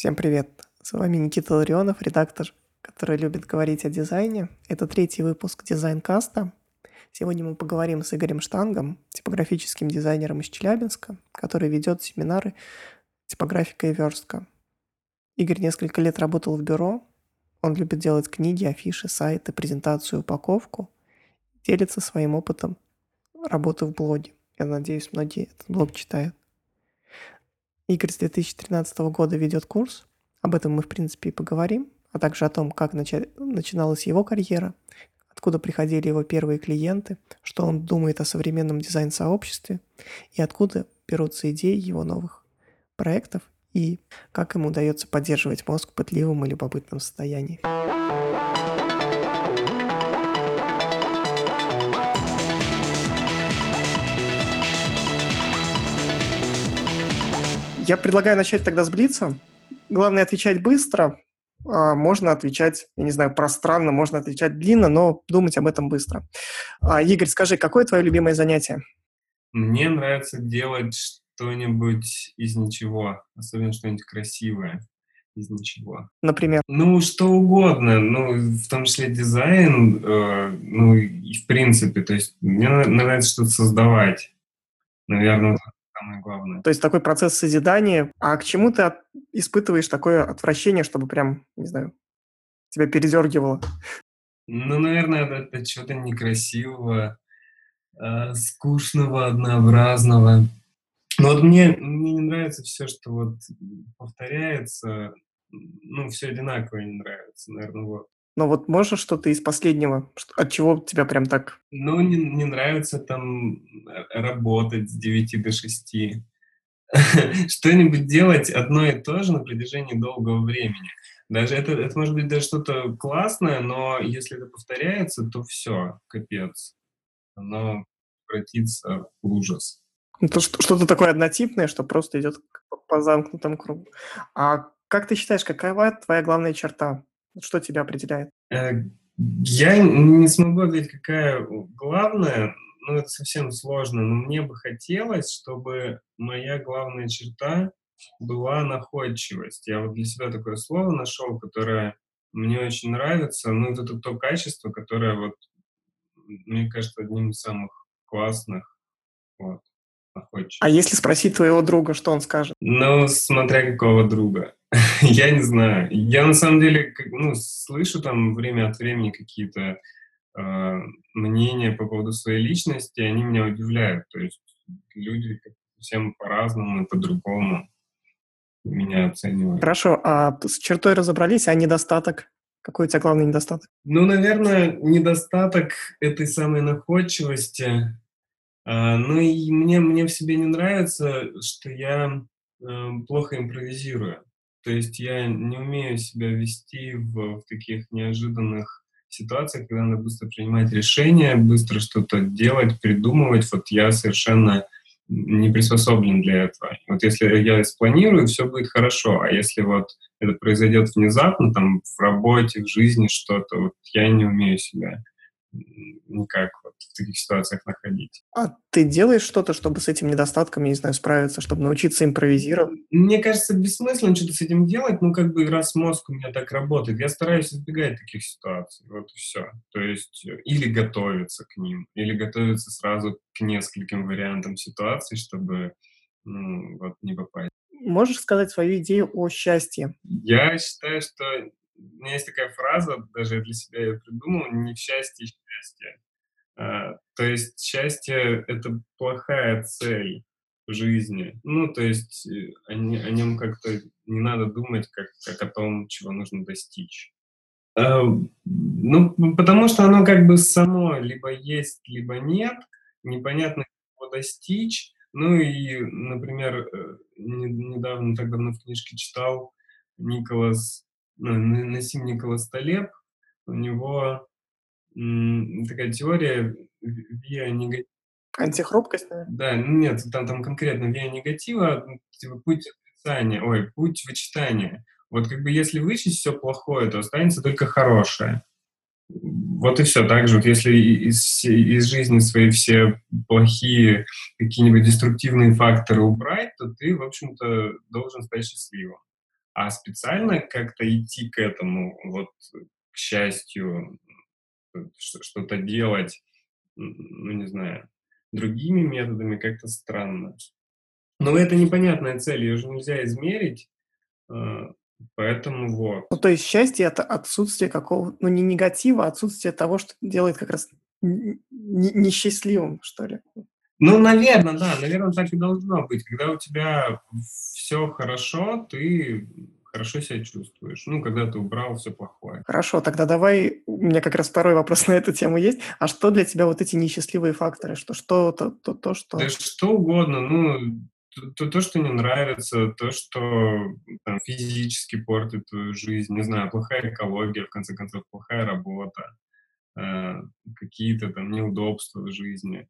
Всем привет! С вами Никита Ларионов, редактор, который любит говорить о дизайне. Это третий выпуск дизайн-каста. Сегодня мы поговорим с Игорем Штангом, типографическим дизайнером из Челябинска, который ведет семинары «Типографика и верстка». Игорь несколько лет работал в бюро. Он любит делать книги, афиши, сайты, презентацию, упаковку. Делится своим опытом работы в блоге. Я надеюсь, многие этот блог читают. Игорь с 2013 года ведет курс. Об этом мы, в принципе, и поговорим, а также о том, как нача- начиналась его карьера, откуда приходили его первые клиенты, что он думает о современном дизайн-сообществе и откуда берутся идеи его новых проектов и как ему удается поддерживать мозг в пытливом и любопытном состоянии. Я предлагаю начать тогда с Блица. Главное отвечать быстро. А, можно отвечать, я не знаю, пространно, можно отвечать длинно, но думать об этом быстро. А, Игорь, скажи, какое твое любимое занятие? Мне нравится делать что-нибудь из ничего, особенно что-нибудь красивое из ничего. Например? Ну, что угодно, ну, в том числе дизайн, э, ну, и в принципе, то есть мне нравится что-то создавать. Наверное, самое главное. То есть такой процесс созидания. А к чему ты от... испытываешь такое отвращение, чтобы прям, не знаю, тебя передергивало? Ну, наверное, это, это чего-то некрасивого, э, скучного, однообразного. Но вот мне, мне не нравится все, что вот повторяется. Ну, все одинаково не нравится, наверное, вот. Но вот можешь что-то из последнего, от чего тебя прям так... Ну, не, не нравится там работать с 9 до 6. Что-нибудь делать одно и то же на протяжении долгого времени. Даже это, это может быть даже что-то классное, но если это повторяется, то все, капец. Оно превратится в ужас. Это ну, что-то такое однотипное, что просто идет по замкнутому кругу. А как ты считаешь, какова твоя главная черта? Что тебя определяет? Э, я не смогу ответить, какая главная, ну, это совсем сложно, но мне бы хотелось, чтобы моя главная черта была находчивость. Я вот для себя такое слово нашел, которое мне очень нравится. Ну, это то качество, которое вот, мне кажется, одним из самых классных. Вот, А если спросить твоего друга, что он скажет? Ну, смотря какого друга. Я не знаю. Я на самом деле ну, слышу там время от времени какие-то э, мнения по поводу своей личности, они меня удивляют. То есть люди всем по-разному и по-другому меня оценивают. Хорошо, а с чертой разобрались, а недостаток? Какой у тебя главный недостаток? Ну, наверное, недостаток этой самой находчивости. А, ну и мне, мне в себе не нравится, что я э, плохо импровизирую. То есть я не умею себя вести в, в таких неожиданных ситуациях, когда надо быстро принимать решения, быстро что-то делать, придумывать. Вот я совершенно не приспособлен для этого. Вот если я спланирую, все будет хорошо, а если вот это произойдет внезапно, там, в работе, в жизни что-то, вот я не умею себя никак вот в таких ситуациях находить. А ты делаешь что-то, чтобы с этим недостатком, не знаю, справиться, чтобы научиться импровизировать? Мне кажется, бессмысленно что-то с этим делать, ну, как бы раз мозг у меня так работает, я стараюсь избегать таких ситуаций, вот и все. То есть э, или готовиться к ним, или готовиться сразу к нескольким вариантам ситуаций, чтобы ну, вот не попасть. Можешь сказать свою идею о счастье? Я считаю, что у меня есть такая фраза, даже я для себя ее придумал, не в счастье, счастье. А, то есть счастье — это плохая цель в жизни. Ну, то есть э, о, о нем как-то не надо думать, как, как о том, чего нужно достичь. А, ну, потому что оно как бы само либо есть, либо нет, непонятно, как его достичь. Ну и, например, э, недавно, так давно в книжке читал Николас Насим Николас Талеб, у него такая теория виа негатива. Антихрупкость, наверное? Да, нет, там, там конкретно виа негатива, типа путь отрицания, ой, путь вычитания. Вот как бы если вычесть все плохое, то останется только хорошее. Вот и все. Так же, вот если из, из жизни своей все плохие какие-нибудь деструктивные факторы убрать, то ты, в общем-то, должен стать счастливым. А специально как-то идти к этому, вот, к счастью, что-то делать, ну, не знаю, другими методами как-то странно. Но это непонятная цель, ее же нельзя измерить, а, поэтому вот. Ну, то есть счастье – это отсутствие какого ну, не негатива, а отсутствие того, что делает как раз несчастливым, что ли. Ну, наверное, да, наверное, так и должно быть. Когда у тебя все хорошо, ты хорошо себя чувствуешь. Ну, когда ты убрал все плохое. Хорошо, тогда давай, у меня как раз второй вопрос на эту тему есть. А что для тебя вот эти несчастливые факторы? Что, что то, то, то, что... Да что угодно. Ну, то, то, что не нравится, то, что там, физически портит твою жизнь, не знаю, плохая экология, в конце концов, плохая работа, э, какие-то там неудобства в жизни,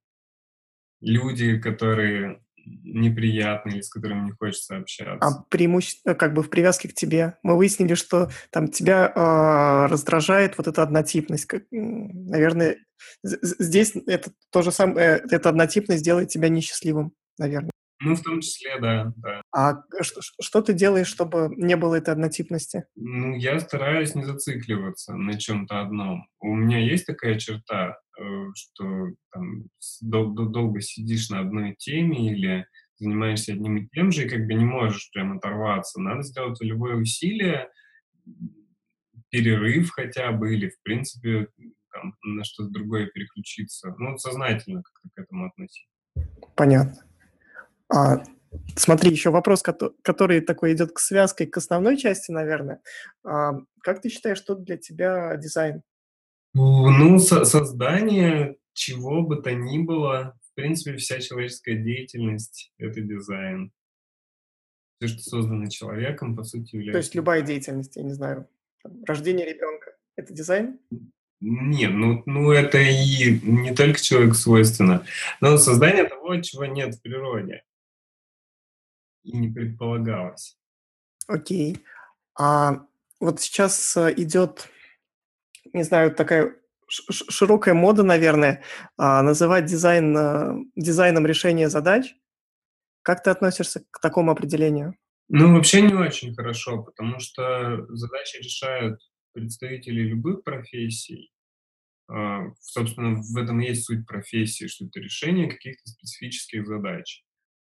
люди, которые неприятные или с которыми не хочется общаться. А преимущество, как бы в привязке к тебе, мы выяснили, что там тебя э, раздражает вот эта однотипность. Как, наверное, здесь это то же самое, эта однотипность делает тебя несчастливым, наверное. Ну, в том числе, да, да. А что, что ты делаешь, чтобы не было этой однотипности? Ну, я стараюсь не зацикливаться на чем-то одном. У меня есть такая черта, э, что там, дол- долго сидишь на одной теме или занимаешься одним и тем же, и как бы не можешь прям оторваться. Надо сделать любое усилие, перерыв хотя бы, или, в принципе, там, на что-то другое переключиться. Ну, сознательно как-то к этому относиться. Понятно. А, смотри, еще вопрос, который такой идет к связке, к основной части, наверное. А, как ты считаешь, что для тебя дизайн? Ну, со создание чего бы то ни было, в принципе, вся человеческая деятельность — это дизайн. Все, что создано человеком, по сути, является... То есть любая деятельность, я не знаю, рождение ребенка — это дизайн? Нет, ну, ну это и не только человеку свойственно, но создание того, чего нет в природе и не предполагалось. Окей. А вот сейчас э, идет, не знаю, такая широкая мода, наверное, а, называть дизайн э, дизайном решения задач. Как ты относишься к такому определению? Ну, вообще не очень хорошо, потому что задачи решают представители любых профессий. А, собственно, в этом и есть суть профессии, что это решение каких-то специфических задач.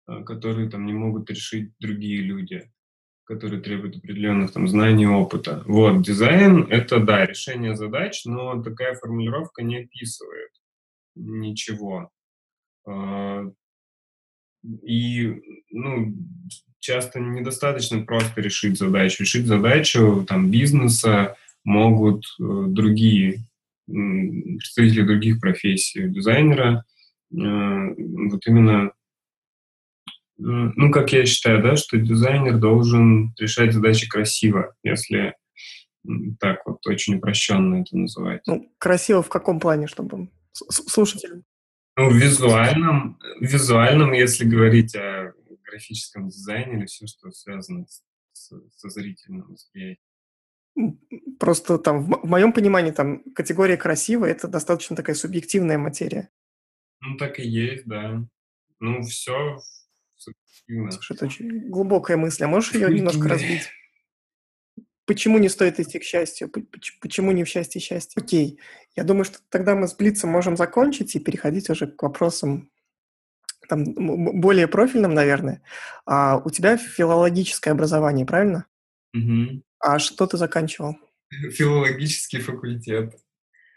А, которые там не могут решить другие люди, которые требуют определенных там знаний, опыта. Вот, дизайн — это, да, решение задач, но такая формулировка не описывает ничего. А, и, ну, часто недостаточно просто решить задачу. Решить задачу там бизнеса могут э, другие представители других профессий, дизайнера. Э, вот именно ну, как я считаю, да, что дизайнер должен решать задачи красиво, если так вот очень упрощенно это называть. Ну, красиво в каком плане, чтобы слушателям? Ну, в визуальном, в визуальном, если говорить о графическом дизайне или все, что связано с, со зрительным восприятием. Просто там, в, в моем понимании, там категория красиво – это достаточно такая субъективная материя. Ну, так и есть, да. Ну, все Слушай, это очень глубокая мысль. А можешь ее немножко разбить? Почему не стоит идти к счастью? Почему не в счастье счастье? Окей. Я думаю, что тогда мы с Блицем можем закончить и переходить уже к вопросам там, более профильным, наверное. А у тебя филологическое образование, правильно? Угу. А что ты заканчивал? Филологический факультет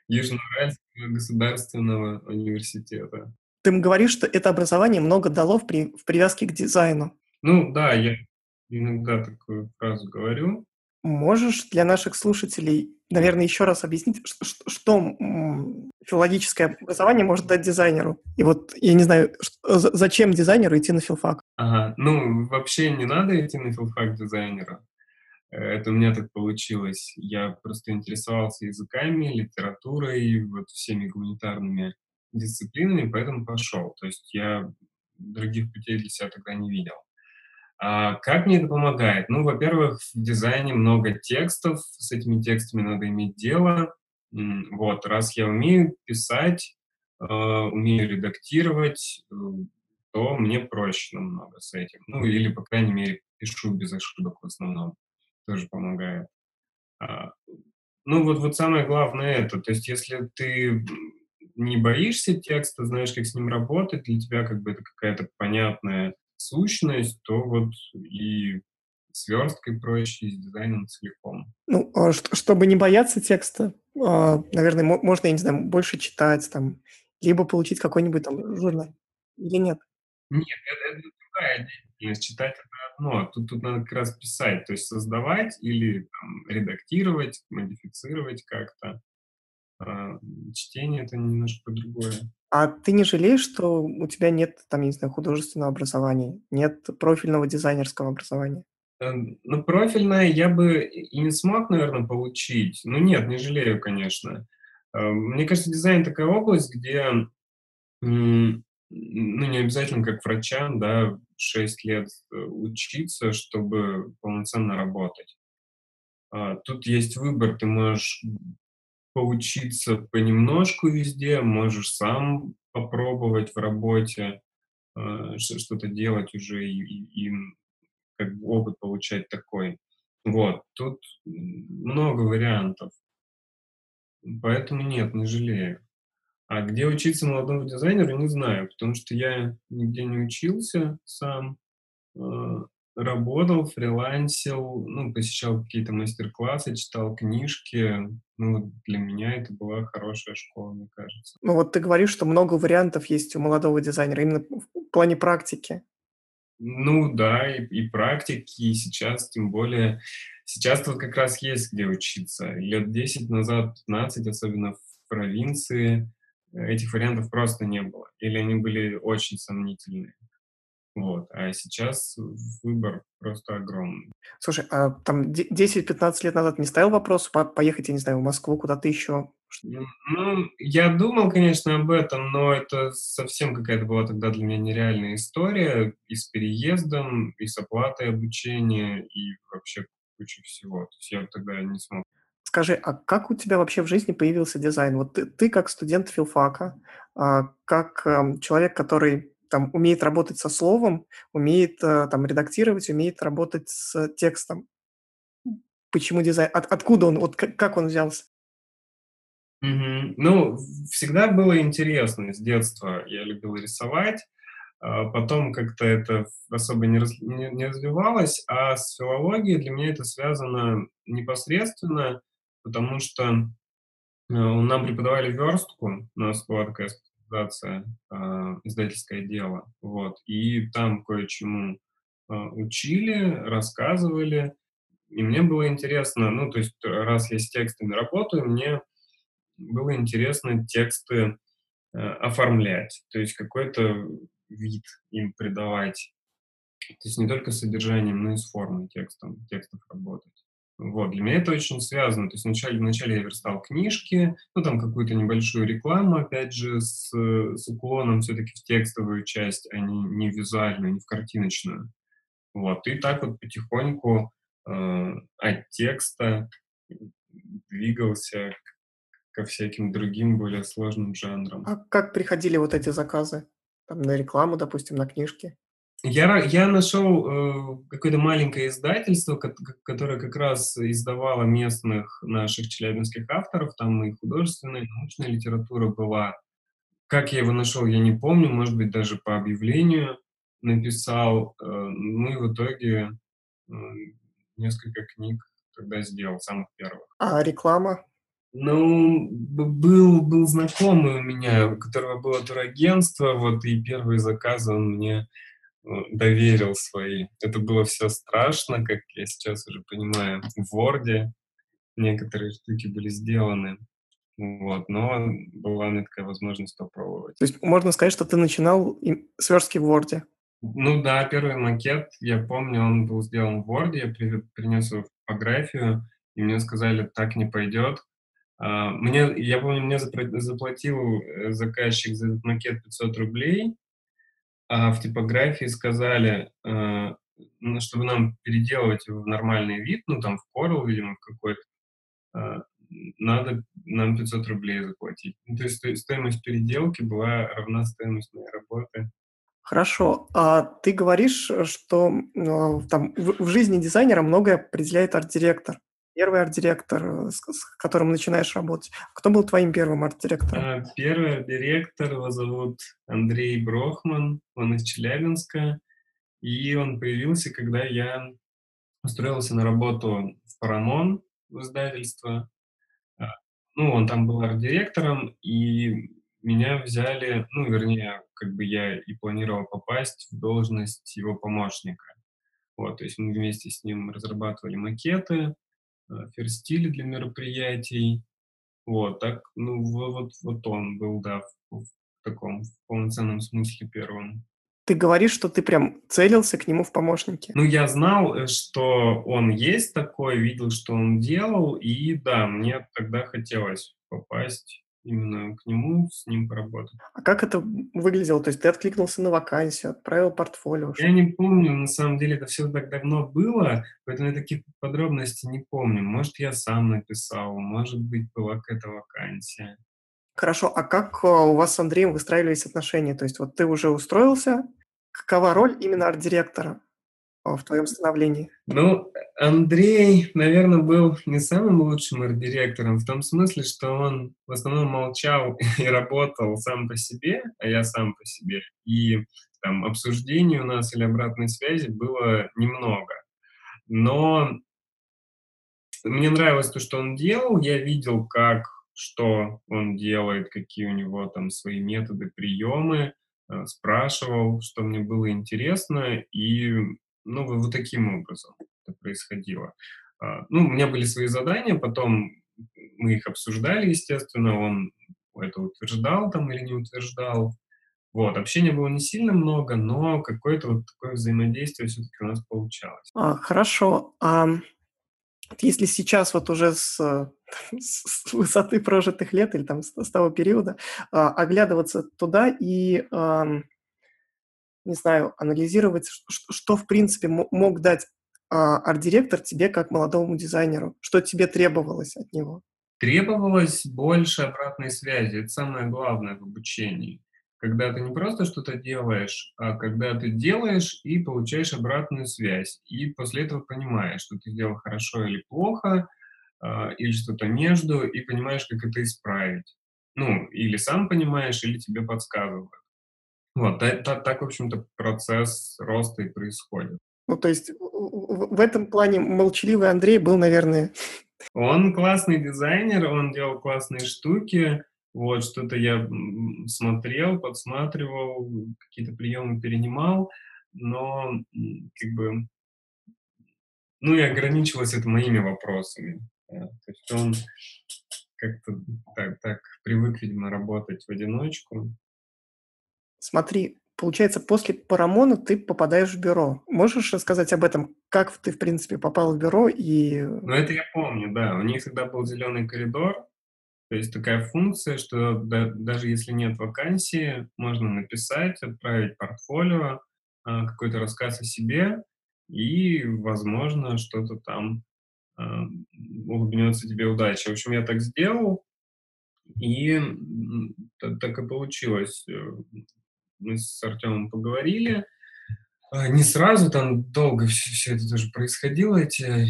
Южноуральского государственного университета ты говоришь, что это образование много дало в, при, в привязке к дизайну. Ну да, я иногда такую фразу говорю. Можешь для наших слушателей, наверное, еще раз объяснить, что, что филологическое образование может дать дизайнеру? И вот, я не знаю, зачем дизайнеру идти на филфак? Ага, ну, вообще не надо идти на филфак дизайнера. Это у меня так получилось. Я просто интересовался языками, литературой, вот всеми гуманитарными дисциплинами, поэтому пошел. То есть я других путей для себя тогда не видел. А как мне это помогает? Ну, во-первых, в дизайне много текстов, с этими текстами надо иметь дело. Вот, раз я умею писать, э, умею редактировать, э, то мне проще намного с этим. Ну, или, по крайней мере, пишу без ошибок в основном. тоже помогает. А, ну, вот вот самое главное это. То есть если ты не боишься текста, знаешь, как с ним работать, для тебя как бы это какая-то понятная сущность, то вот и с версткой проще, и с дизайном целиком. Ну, а чт чтобы не бояться текста, а, наверное, мо можно, я не знаю, больше читать там, либо получить какой-нибудь там журнал или нет? Нет, это это другая деятельность. Читать- это одно, тут тут надо как раз писать, то есть создавать или там редактировать, модифицировать как-то. А, чтение- это немножко другое. А ты не жалеешь, что у тебя нет там, я не знаю, художественного образования, нет профильного дизайнерского образования? Эм, ну, профильное я бы и не смог, наверно, получить. Ну нет, не жалею, конечно. Э, мне кажется, дизайн- такая область, где, ну, не обязательно, как врачам, да, 6 лет, э, учиться, чтобы полноценно работать. А, тут есть выбор: ты можешь, поучиться понемножку везде, можешь сам попробовать в работе, э, что-то делать уже и и и, как бы опыт получать такой. Вот, тут, много вариантов. Поэтому нет, не жалею. А где учиться молодому дизайнеру- не знаю, потому что я нигде не учился сам. Э, работал, фрилансил, ну, посещал какие-то мастер-классы, читал книжки. Ну, для меня это была хорошая школа, мне кажется. Ну, вот ты говоришь, что много вариантов есть у молодого дизайнера именно в плане практики. Ну да, и и практики, и сейчас тем более. Сейчас-то вот как раз есть где учиться. Лет 10 назад, 15, особенно в провинции, э, этих вариантов просто не было или они были очень сомнительные. Вот, а сейчас выбор просто огромный. Слушай, а там де 10-15 лет назад не стоял вопрос по поехать, я не знаю, в Москву, куда-то еще? Ну, я думал, конечно, об этом, но это совсем какая-то была тогда для меня нереальная история: и с переездом, и с оплатой обучения, и вообще куча всего. То есть я тогда не смог. Скажи, а как у тебя вообще в жизни появился дизайн? Вот ты ты как студент филфака, а, как, ам, человек, который там умеет работать со словом, умеет, э, там редактировать, умеет работать с текстом. Почему дизайн? От откуда он, вот к как он взялся? Мгм. Ну, всегда было интересно с детства. Я любил рисовать, а потом как-то это особо не раз не не развивалось, а с филологией для меня это связано непосредственно, потому что, э, нам преподавали верстку, у нас была такая специализация, а, издательское дело, вот, и там кое-чему, а, учили, рассказывали, и мне было интересно. Ну, то есть, раз я с текстами работаю, мне было интересно тексты, э, оформлять, то есть какой-то вид им придавать. То есть не только содержанием, но и с формой текстом текстов работать. Вот, для меня это очень связано. То есть вначале вначале я верстал книжки, ну, там какую-то небольшую рекламу, опять же, с с уклоном всё-таки в текстовую часть, а не не в визуальную, не в картиночную. Вот, и так вот потихоньку, э, от текста, двигался ко всяким другим, более сложным жанрам. А как приходили вот эти заказы? Там на рекламу, допустим, на книжки? Я я нашел, э, какое-то маленькое издательство, кот ко которое как раз издавало местных наших челябинских авторов. Там и художественная, и научная литература была. Как я его нашел, я не помню, может быть, даже по объявлению написал. Э, ну и в итоге, м, несколько книг тогда сделал, самых первых. А реклама? Ну, был был знакомый у меня, у которого было турагентство, вот, и первые заказы он мне, э, доверил свои. Это было всё страшно, как я сейчас уже понимаю. В "Ворде" некоторые штуки были сделаны. Вот, но была меня такая возможность попробовать. То есть можно сказать, что ты начинал им с верстки в "Ворде"? Ну да, первый макет, я помню, он был сделан в "Ворде", я приве принес его в типографию, и мне сказали: "Так не пойдет". А, мне я помню, мне заплатил, э, заказчик за этот макет 500 рублей, а в типографии сказали, э, ну, чтобы нам переделывать его в нормальный вид, ну, там, в Corel, видимо, какой-то, н надо нам 500 рублей заплатить. Ну, то есть сто стоимость переделки была равна стоимость моей работы. Хорошо. А ты говоришь, э, что, м, там в в жизни дизайнера многое определяет арт-директор. Первый арт-директор, э, с которым начинаешь работать. Кто был твоим первым арт-директором? А, первый арт-директор, его зовут Андрей Брохман, он из Челябинска, и он появился, когда я устроился на работу в Paramount, в издательство. А, ну, он там был арт-директором, и меня взяли, ну, вернее, как бы я и планировал попасть в должность его помощника. Вот, то есть мы вместе с ним разрабатывали макеты, э, ферстили для мероприятий. Вот, так, ну, во- вот, вот он был, да, в, в таком в полноценном смысле первым. Ты говоришь, что ты прям целился к нему в помощники. Ну, я знал, э, что он есть такой, видел, что он делал, и да, мне тогда хотелось попасть именно к нему, с ним поработать. А как это выглядело? То есть ты откликнулся на вакансию, отправил портфолио? Я не помню, на самом деле это все так давно было, поэтому я таких подробностей не помню. Может, я сам написал, может быть, была какая-то вакансия. Хорошо, а как, а, у вас с Андреем выстраивались отношения? То есть вот ты уже устроился, какова роль именно арт-директора, в твоем становлении? Ну, Андрей, наверное, был не самым лучшим арт-директором в том смысле, что он в основном молчал и работал сам по себе, а я сам по себе. И там обсуждений у нас или обратной связи было немного. Но мне нравилось то, что он делал, я видел, как, что он делает, какие у него там свои методы, приемы, э, спрашивал, что мне было интересно, и, ну, вот таким образом это происходило. А, ну, у меня были свои задания, потом мы их обсуждали, естественно, он это утверждал там или не утверждал. Вот, общения было не сильно много, но какое-то вот такое взаимодействие все-таки у нас получалось. А, хорошо. Вот если сейчас вот уже с, э, с с высоты прожитых лет или там с с того периода, а, оглядываться туда и, ам, не знаю, анализировать, что в принципе мо мог дать, а, арт-директор тебе как молодому дизайнеру? Что тебе требовалось от него? Требовалось больше обратной связи. Это самое главное в обучении. Когда ты не просто что-то делаешь, а когда ты делаешь и получаешь обратную связь. И после этого понимаешь, что ты сделал хорошо или плохо, а, или что-то между, и понимаешь, как это исправить. Ну, или сам понимаешь, или тебе подсказывают. Вот, та- та- так, в общем-то, процесс роста и происходит. Ну, то есть в этом плане молчаливый Андрей был, наверное Он классный дизайнер, он делал классные штуки. Вот, что-то я смотрел, подсматривал, какие-то приемы перенимал, но как бы, ну и ограничивалось это моими вопросами. да. То есть он как-то так, так привык, видимо, работать в одиночку. Смотри, получается, после "Парамона" ты попадаешь в бюро. Можешь рассказать об этом? Как ты, в принципе, попал в бюро и Но это я помню, да. У них всегда был зеленый коридор, То есть такая функция, что да- даже если нет вакансии, можно написать, отправить портфолио, а, какой-то рассказ о себе, и, возможно, что-то там а, улыбнется тебе удача. В общем, я так сделал, и так и получилось. Мы с Артемом поговорили. А, Не сразу, там долго все, это тоже происходило, эти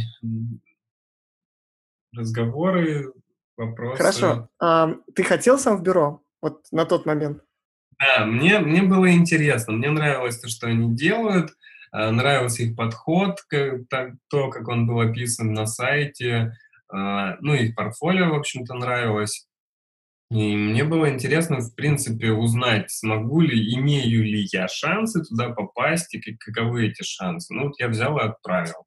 разговоры, вопросы. Хорошо. Ам, ты хотел сам в бюро? Вот на тот момент? Да, мне, мне было интересно, мне нравилось то, что они делают, а, нравился их подход, к- так- то, как он был описан на сайте, а, ну, их портфолио, в общем-то, нравилось. И мне было интересно, в принципе, узнать, смогу ли, имею ли я шансы туда попасть, и как- каковы эти шансы. Ну, вот я взял и отправил,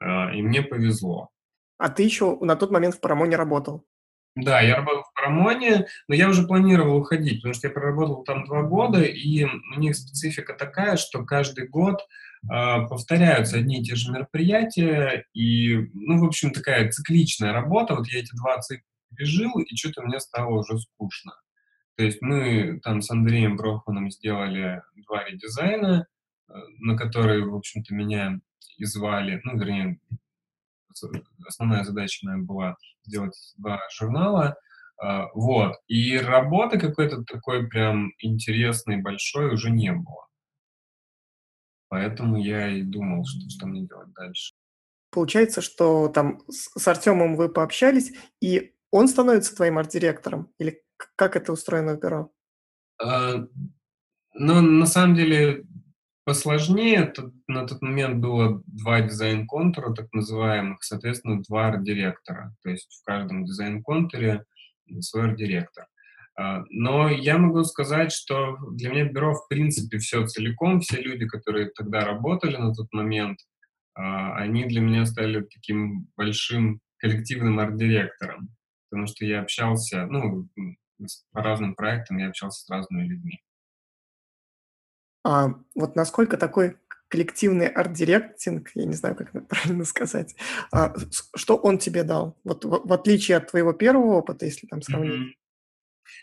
А, и мне повезло. А ты еще на тот момент в "Парамоне" работал. Да, я работал в Парамоне, но я уже планировал уходить, потому что я проработал там 2 года, и у них специфика такая, что каждый год, а, повторяются одни и те же мероприятия, и, ну, в общем, такая цикличная работа. Вот я эти 2 цикла пережил, и что то мне стало уже скучно. То есть мы там с Андреем Брохманом сделали 2 редизайна, э, на которые, в общем-то, меня и звали, ну, вернее, основная задача моя была сделать 2 журнала. А, вот. И работы какой-то такой прям интересной, большой уже не было. Поэтому я и думал, что что мне делать дальше. Получается, что там с Артёмом вы пообщались, и он становится твоим арт-директором? Или как это устроено в бюро? А, ну, на самом деле посложнее. Тут на тот момент было 2 дизайн-контура так называемых, соответственно, 2 арт-директора. То есть в каждом дизайн-контуре свой арт-директор. А, но я могу сказать, что для меня бюро, в принципе, всё целиком, все люди, которые тогда работали на тот момент, а, они для меня стали таким большим коллективным арт-директором, потому что я общался, ну, по разным проектам я общался с разными людьми. А вот насколько такой коллективный art-directing, я не знаю, как это правильно сказать, а, что он тебе дал? Вот в в отличие от твоего первого опыта, если там сравнить. Мгм.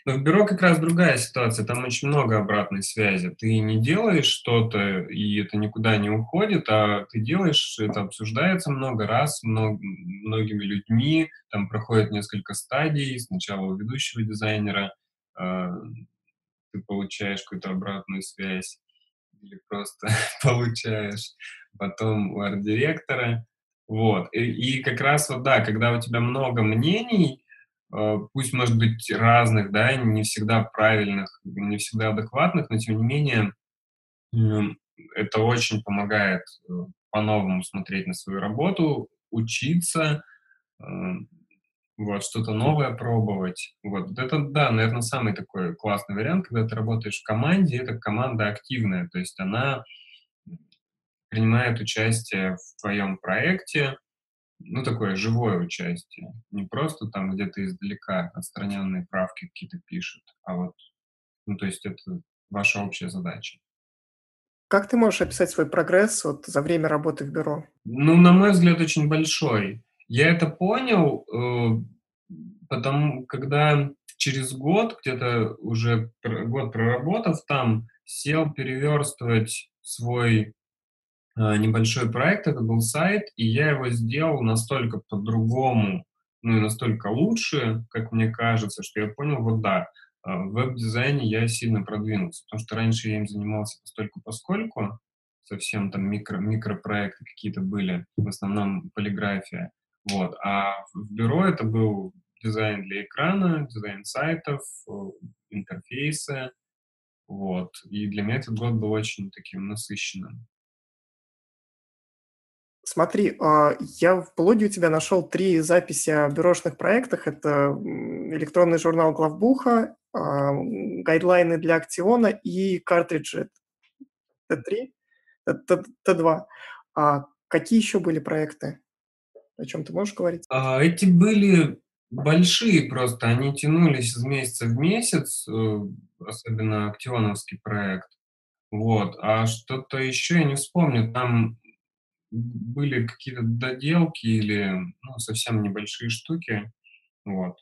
Ну, в бюро как раз другая ситуация, там очень много обратной связи. Ты не делаешь что-то, и это никуда не уходит, а ты делаешь, это обсуждается много раз, мно многими людьми, там проходит несколько стадий. Сначала у ведущего дизайнера, а, ты получаешь какую-то обратную связь или просто получаешь, потом у арт-директора. Вот. И и как раз вот, да, когда у тебя много мнений, пусть, может быть, разных, да, не всегда правильных, не всегда адекватных, но тем не менее, это очень помогает, э, по-новому смотреть на свою работу, учиться, ам, вот, что-то новое пробовать. Вот. Это да, наверно, самый такой классный вариант, когда ты работаешь в команде, эта команда активная, то есть она, принимает участие в твоем проекте, ну, такое живое участие. Не просто там где-то издалека отстраненные правки какие-то пишет, а вот, ну, то есть это ваша общая задача. Как ты можешь описать свой прогресс вот за время работы в бюро? Ну, на мой взгляд, очень большой. Я это понял, э, потому когда через год, где-то уже год проработав там, сел переверстывать свой, небольшой проект. Это был сайт, и я его сделал настолько по-другому, ну, и настолько лучше, как мне кажется, что я понял: вот да, а, в веб-дизайне я сильно продвинулся. Потому что раньше я им занимался постольку-поскольку, совсем там микро микропроекты какие-то были, в основном полиграфия. Вот. А в бюро это был дизайн для экрана, дизайн сайтов, э, интерфейсы. Вот. И для меня этот год был очень таким насыщенным. Смотри, а, я в блоге у тебя нашел 3 записи о бюрошных проектах. Это, электронный журнал "Главбуха", ам, гайдлайны для "Актиона" и картриджи. Т3? Т Т Т2. А какие еще были проекты? О чём ты можешь говорить? А, эти были большие просто, они тянулись из месяца в месяц, э, особенно актионовский проект. Вот. А что-то еще я не вспомню. Там были какие-то доделки или, ну, совсем небольшие штуки. Вот.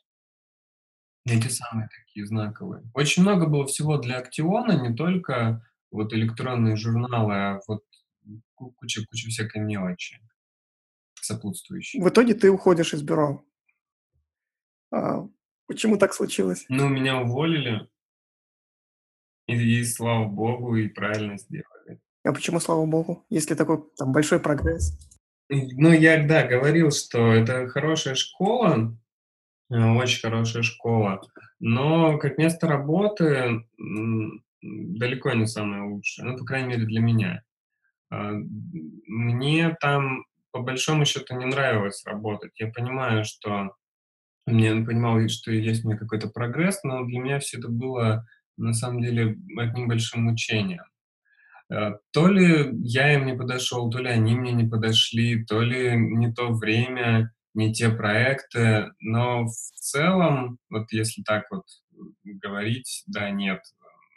Эти самые такие знаковые. Очень много было всего для "Актиона", не только вот электронные журналы, а вот ку куча куча всякой мелочи сопутствующей. В итоге ты уходишь из бюро. А, почему так случилось? Ну, меня уволили. И и слава богу, и правильно сделали. А почему слава богу, если такой там большой прогресс? Ну, я, да, говорил, что это хорошая школа, э, очень хорошая школа, но как место работы, далеко не самое лучшее, ну, по крайней мере, для меня. А, мне там, по большому счету, не нравилось работать. Я понимаю, что мне понимал, и что есть у меня какой-то прогресс, но для меня всё это было на самом деле одним большим мучением. Э, то ли я им не подошел, то ли они мне не подошли, то ли не то время, не те проекты, но в целом, вот если так вот говорить, да, нет,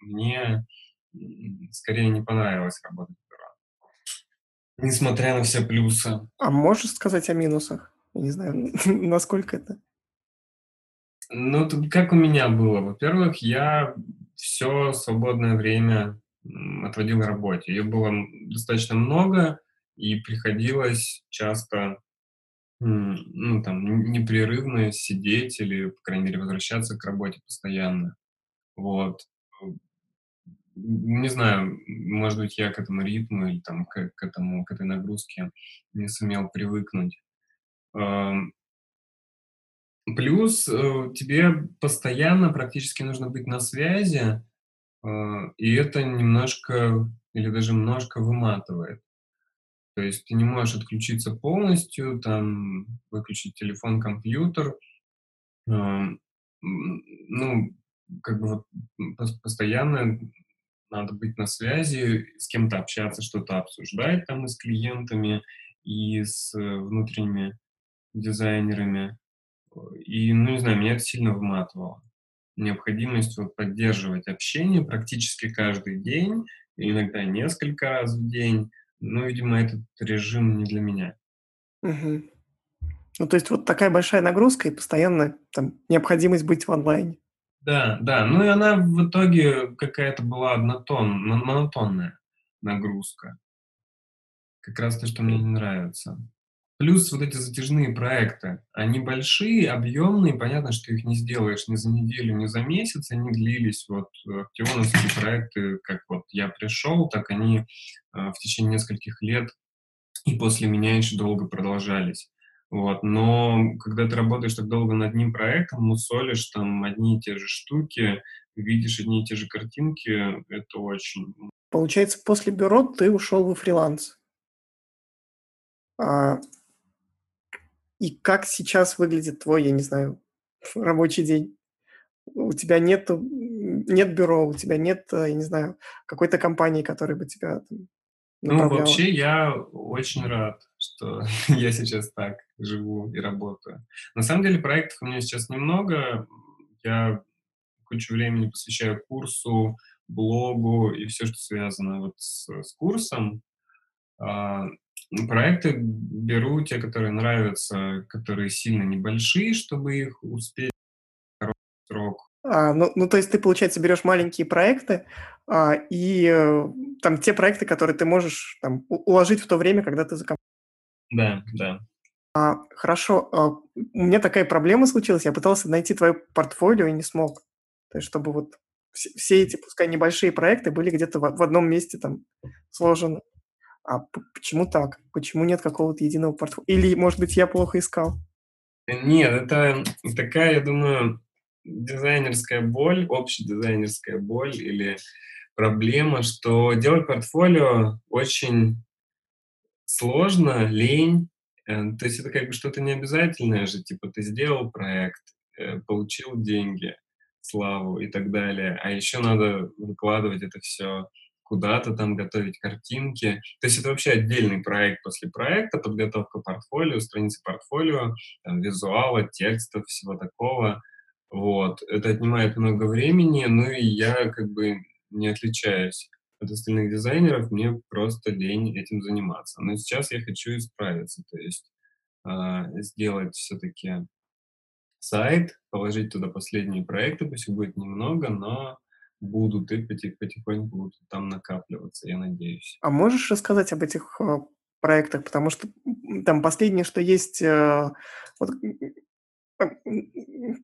мне, скорее не понравилось работать в бюро. Несмотря на все плюсы. А можешь сказать о минусах? Я не знаю, насколько это Ну, как у меня было. Во-первых, я всё свободное время, отводил работе. Её было, достаточно много, и приходилось часто, ну, там, непрерывно сидеть или, по крайней мере, возвращаться к работе постоянно. Вот. не знаю, может быть, я к этому ритму или там к к этому к этой нагрузке не сумел привыкнуть. Плюс, э, тебе постоянно практически нужно быть на связи, и это немножко или даже немножко выматывает. То есть ты не можешь отключиться полностью, там, выключить телефон, компьютер. Ам, м, ну, как бы вот, постоянно надо быть на связи, с кем-то общаться, что-то обсуждать там и с клиентами, и с внутренними дизайнерами. И, ну, не знаю, меня это сильно выматывало. Необходимость вот поддерживать общение практически каждый день, иногда несколько раз в день. Ну, видимо, этот режим не для меня. Мгм. Ну, то есть вот такая большая нагрузка и постоянно там необходимость быть в онлайне. Да, да. Ну, и она в итоге какая-то была однотон мо монотонная нагрузка. Как раз то, что мне не нравится. Плюс вот эти затяжные проекты. Они большие, объемные. Понятно, что их не сделаешь ни за неделю, ни за месяц. Они длились, вот, актионовские проекты, как вот я пришел, так они, а, в течение нескольких лет и после меня еще долго продолжались. Вот. Но когда ты работаешь так долго над одним проектом, мусолишь там одни и те же штуки, видишь одни и те же картинки, это очень Получается, после бюро ты ушел во фриланс. А И как сейчас выглядит твой, я не знаю, рабочий день? У тебя нету, м, нет бюро, у тебя нет, э, я не знаю, какой-то компании, которая бы тебя там Ну, вообще, я очень рад, что я сейчас так живу и работаю. На самом деле проектов у меня сейчас немного. Я кучу времени посвящаю курсу, блогу и всё, что связано вот с с курсом. А, проекты беру те, которые нравятся, которые сильно небольшие, чтобы их успеть в короткий срок. А, ну ну, то есть ты, получается, берешь маленькие проекты, а, и, э, там те проекты, которые ты можешь там уложить в то время, когда ты за ком Да, да. А, хорошо, а, у меня такая проблема случилась. Я пытался найти твое портфолио и не смог. То есть чтобы вот вс все эти, пускай небольшие проекты, были где-то в в одном месте там сложены. А почему так? Почему нет какого-то единого портфо или, может быть, я плохо искал? Нет, это такая, я думаю, дизайнерская боль, общедизайнерская боль или проблема, что делать портфолио очень сложно, лень. Э, то есть это как бы что-то необязательное же. Типа ты сделал проект, э, получил деньги, славу и так далее, а еще надо выкладывать это всё куда-то там, готовить картинки. То есть это вообще отдельный проект после проекта, подготовка портфолио, страницы портфолио, там, визуала, текстов, всего такого. Вот. Это отнимает много времени, ну и я как бы не отличаюсь от остальных дизайнеров, мне просто лень этим заниматься. Но сейчас я хочу исправиться, то есть, а, сделать всё-таки сайт, положить туда последние проекты, пусть их будет немного, но будут и поти потихоньку будут там накапливаться, я надеюсь. А можешь рассказать об этих, э, проектах? Потому что, там последнее, что есть, э, вот,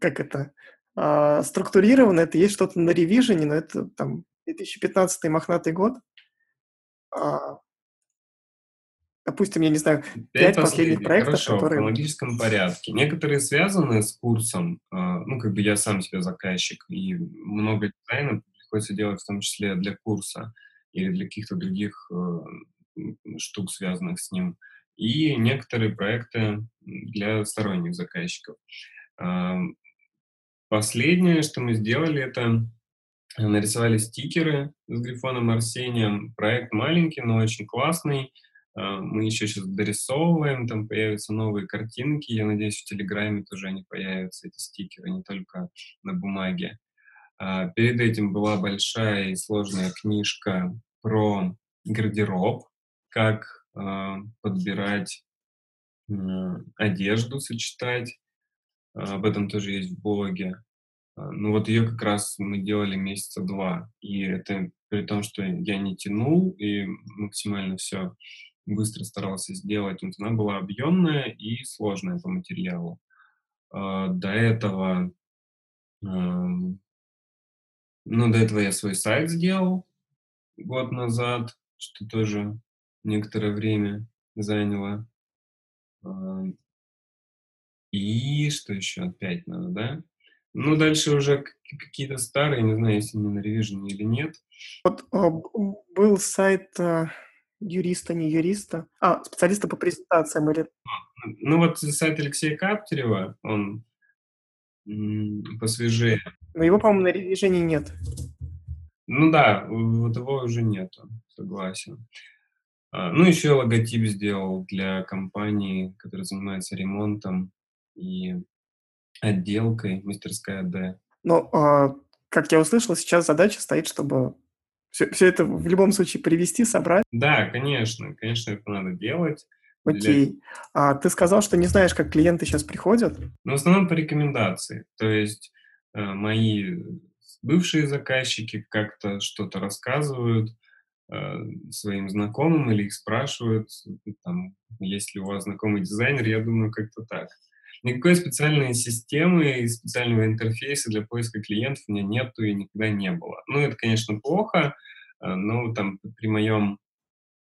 как это, а, структурировано, это есть что-то на "Ревижене", но это там 2015 мохнатый год. А Допустим, я не знаю, 5 5 последних последних. проектов, Хорошо, в которые хронологическом порядке. Некоторые связаны с курсом, а, ну, как бы я сам себе заказчик, и много дизайна приходится делать, в том числе для курса или для каких-то других, э, штук, связанных с ним. И некоторые проекты, для сторонних заказчиков. Ам, последнее, что мы сделали, это нарисовали стикеры с Грифоном Арсением. Проект маленький, но очень классный. А, мы еще щас дорисовываем, там появятся новые картинки. Я надеюсь, в "Телеграме" тоже они появятся, эти стикеры, не только на бумаге. А, перед этим была большая и сложная книжка про гардероб, как, а, подбирать, одежду, сочетать. А, об этом тоже есть в блоге. Ну, вот ее как раз мы делали месяца 2, и это при том, что я не тянул и максимально всё быстро старался сделать. Вот она была объемная и сложная по материалу. А, до этого, ам Ну, до этого я свой сайт сделал, год назад, что тоже некоторое время заняло. И что еще? 5 надо, да? Ну, дальше уже какие-то старые, не знаю, если они на ревижене или нет. Вот, а, был сайт, а, юриста, не юриста, а, специалиста по презентациям или ну вот сайт Алексея Каптерева, он, посвежее. Но его, по-моему, на ревижене нет. Ну да, вот его уже нету, согласен. А, ну, еще логотип сделал для компании, которая занимается ремонтом и отделкой, мастерская "Д". Ну, а, как я услышал, сейчас задача стоит, чтобы все всё это в любом случае привести, собрать. Да, конечно, конечно, это надо делать. Для Окей. А ты сказал, что не знаешь, как клиенты сейчас приходят? Ну, в основном по рекомендации. То есть, э, мои бывшие заказчики как-то что-то рассказывают, э, своим знакомым или их спрашивают, там: "Есть ли у вас знакомый дизайнер?" Я думаю, как-то так. Никакой специальной системы и специального интерфейса для поиска клиентов у меня нету и никогда не было. Ну, это, конечно, плохо, э, но там при моем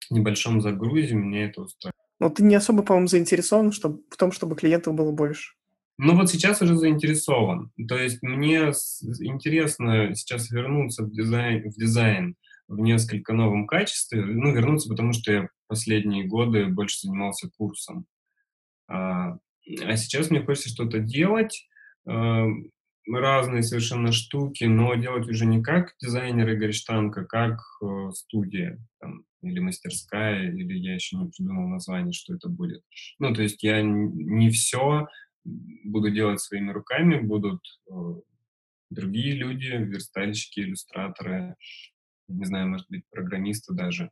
небольшом загрузе меня это устраивает. Но ты не особо, по-моему, заинтересован, чтоб в том, чтобы клиентов было больше. Ну, вот сейчас уже заинтересован. То есть мне интересно сейчас вернуться в дизайн в дизайн в несколько новом качестве. Ну, вернуться, потому что я последние годы больше занимался курсом. А, а сейчас мне хочется что-то делать, э, разные совершенно штуки, но делать уже не как дизайнер Игорь Штанг, а как, э, студия там или мастерская, или я еще не придумал название, что это будет. Ну, то есть я не всё буду делать своими руками, будут, э, другие люди, верстальщики, иллюстраторы, не знаю, может быть, программисты даже,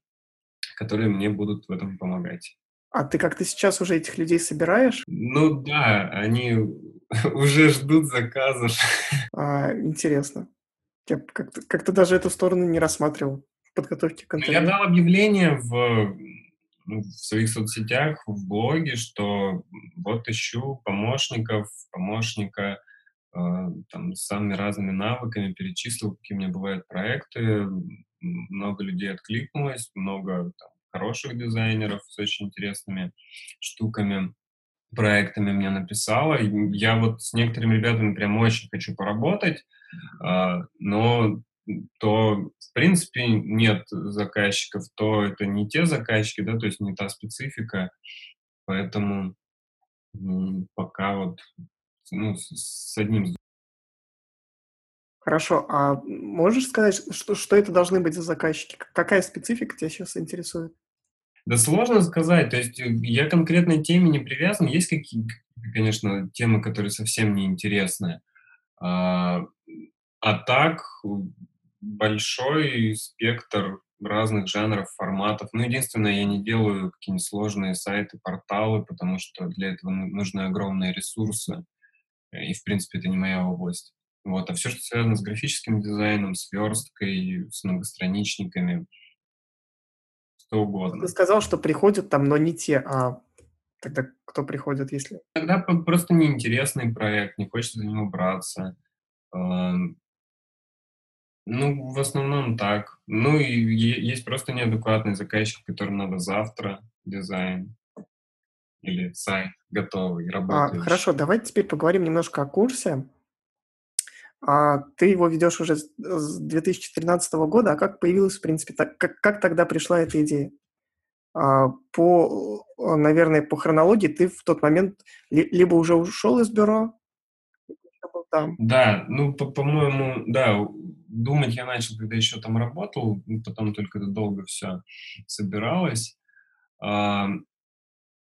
которые мне будут в этом помогать. А ты как-то сейчас уже этих людей собираешь? Ну да, они уже ждут заказов. А, интересно. Я как-то как-то даже эту сторону не рассматривал в подготовке к Ну, я дал объявление в, ну, в своих соцсетях, в блоге, что вот ищу помощников, помощника, э, там, с самыми разными навыками, перечислил, какие у меня бывают проекты. Много людей откликнулось, много там хороших дизайнеров с очень интересными штуками, проектами мне написало. И я вот с некоторыми ребятами прям очень хочу поработать, а, но то, в принципе, нет заказчиков, то это не те заказчики, да, то есть не та специфика. Поэтому, пока вот, ну, с одним Хорошо, а можешь сказать, что что это должны быть за заказчики? Какая специфика тебя сейчас интересует? Да сложно сказать. То есть, э, я конкретной теме не привязан. Есть какие конечно, темы, которые совсем не интересны. А, а так, большой спектр разных жанров, форматов. Ну, единственное, я не делаю какие-нибудь сложные сайты, порталы, потому что для этого ну нужны огромные ресурсы, и, в принципе, это не моя область. Вот. А всё, что связано с графическим дизайном, с версткой, с многостраничниками что Ну, ты угодно. сказал, что приходят там, но не те. А тогда кто приходит, если Иногда п просто неинтересный проект, не хочется за него браться. Ам Ну, в основном так. Ну, и есть просто неадекватный заказчик, которому надо завтра дизайн или сайт готовый, А, работающий. хорошо, давай теперь поговорим немножко о курсе. А, ты его ведешь уже с с 2013 года. А как появилась, в принципе, так как как тогда пришла эта идея? А, по, наверное, по хронологии ты в тот момент ли либо уже ушел из бюро, был там. Да, ну, по по-моему, да, думать я начал, когда еще там работал, ну, потом только это долго всё собиралось. Ам,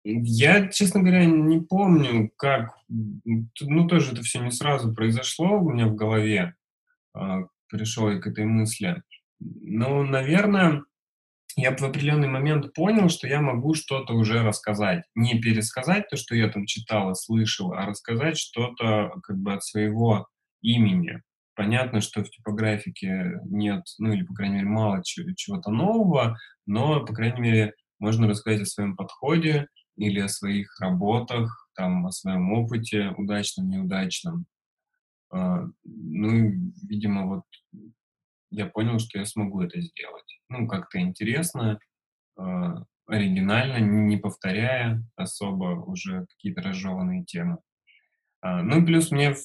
я, честно говоря, не помню, как, ну, тоже это всё не сразу произошло у меня в голове, а, пришел я к этой мысли. Но, наверно, я в определенный момент понял, что я могу что-то уже рассказать. Не пересказать то, что я там читал и слышал, а рассказать что-то как бы от своего имени. Понятно, что в типографике нет, ну, или, по крайней мере, мало чего-то нового, но, по крайней мере, можно рассказать о своем подходе или о своих работах, там, о своем опыте удачном, неудачном. А, ну, и, видимо, вот я понял, что я смогу это сделать. Ну, как-то интересно, э, оригинально, не повторяя особо уже какие-то разжеванные темы. А, ну и плюс мне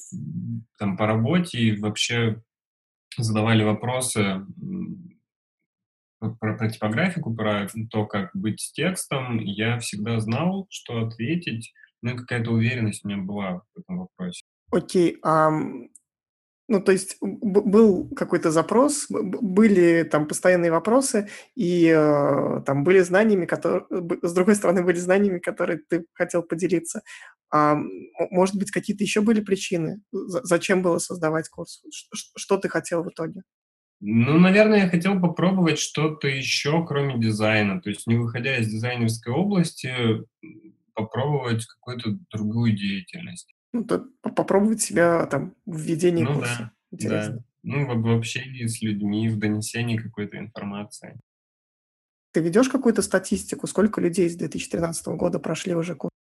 там по работе вообще задавали вопросы про, про типографику, про то, как быть с текстом. Я всегда знал, что ответить. Ну какая-то уверенность у меня была в этом вопросе. Окей, а ну, то есть был какой-то запрос, были там постоянные вопросы, и э, там были знаниями, которые, с другой стороны, были знаниями, которые ты хотел поделиться. А, может быть, какие-то еще были причины? Зачем было создавать курс? Что, что ты хотел в итоге? Ну, наверное, я хотел попробовать что-то еще, кроме дизайна. То есть, не выходя из дизайнерской области, попробовать какую-то другую деятельность. Ну, то попробовать себя там в ведении ну, курса. Да, Интересно. Да. Ну, в, в общении с людьми, в донесении какой-то информации. Ты ведешь какую-то статистику? Сколько людей с 2013 года прошли уже курс?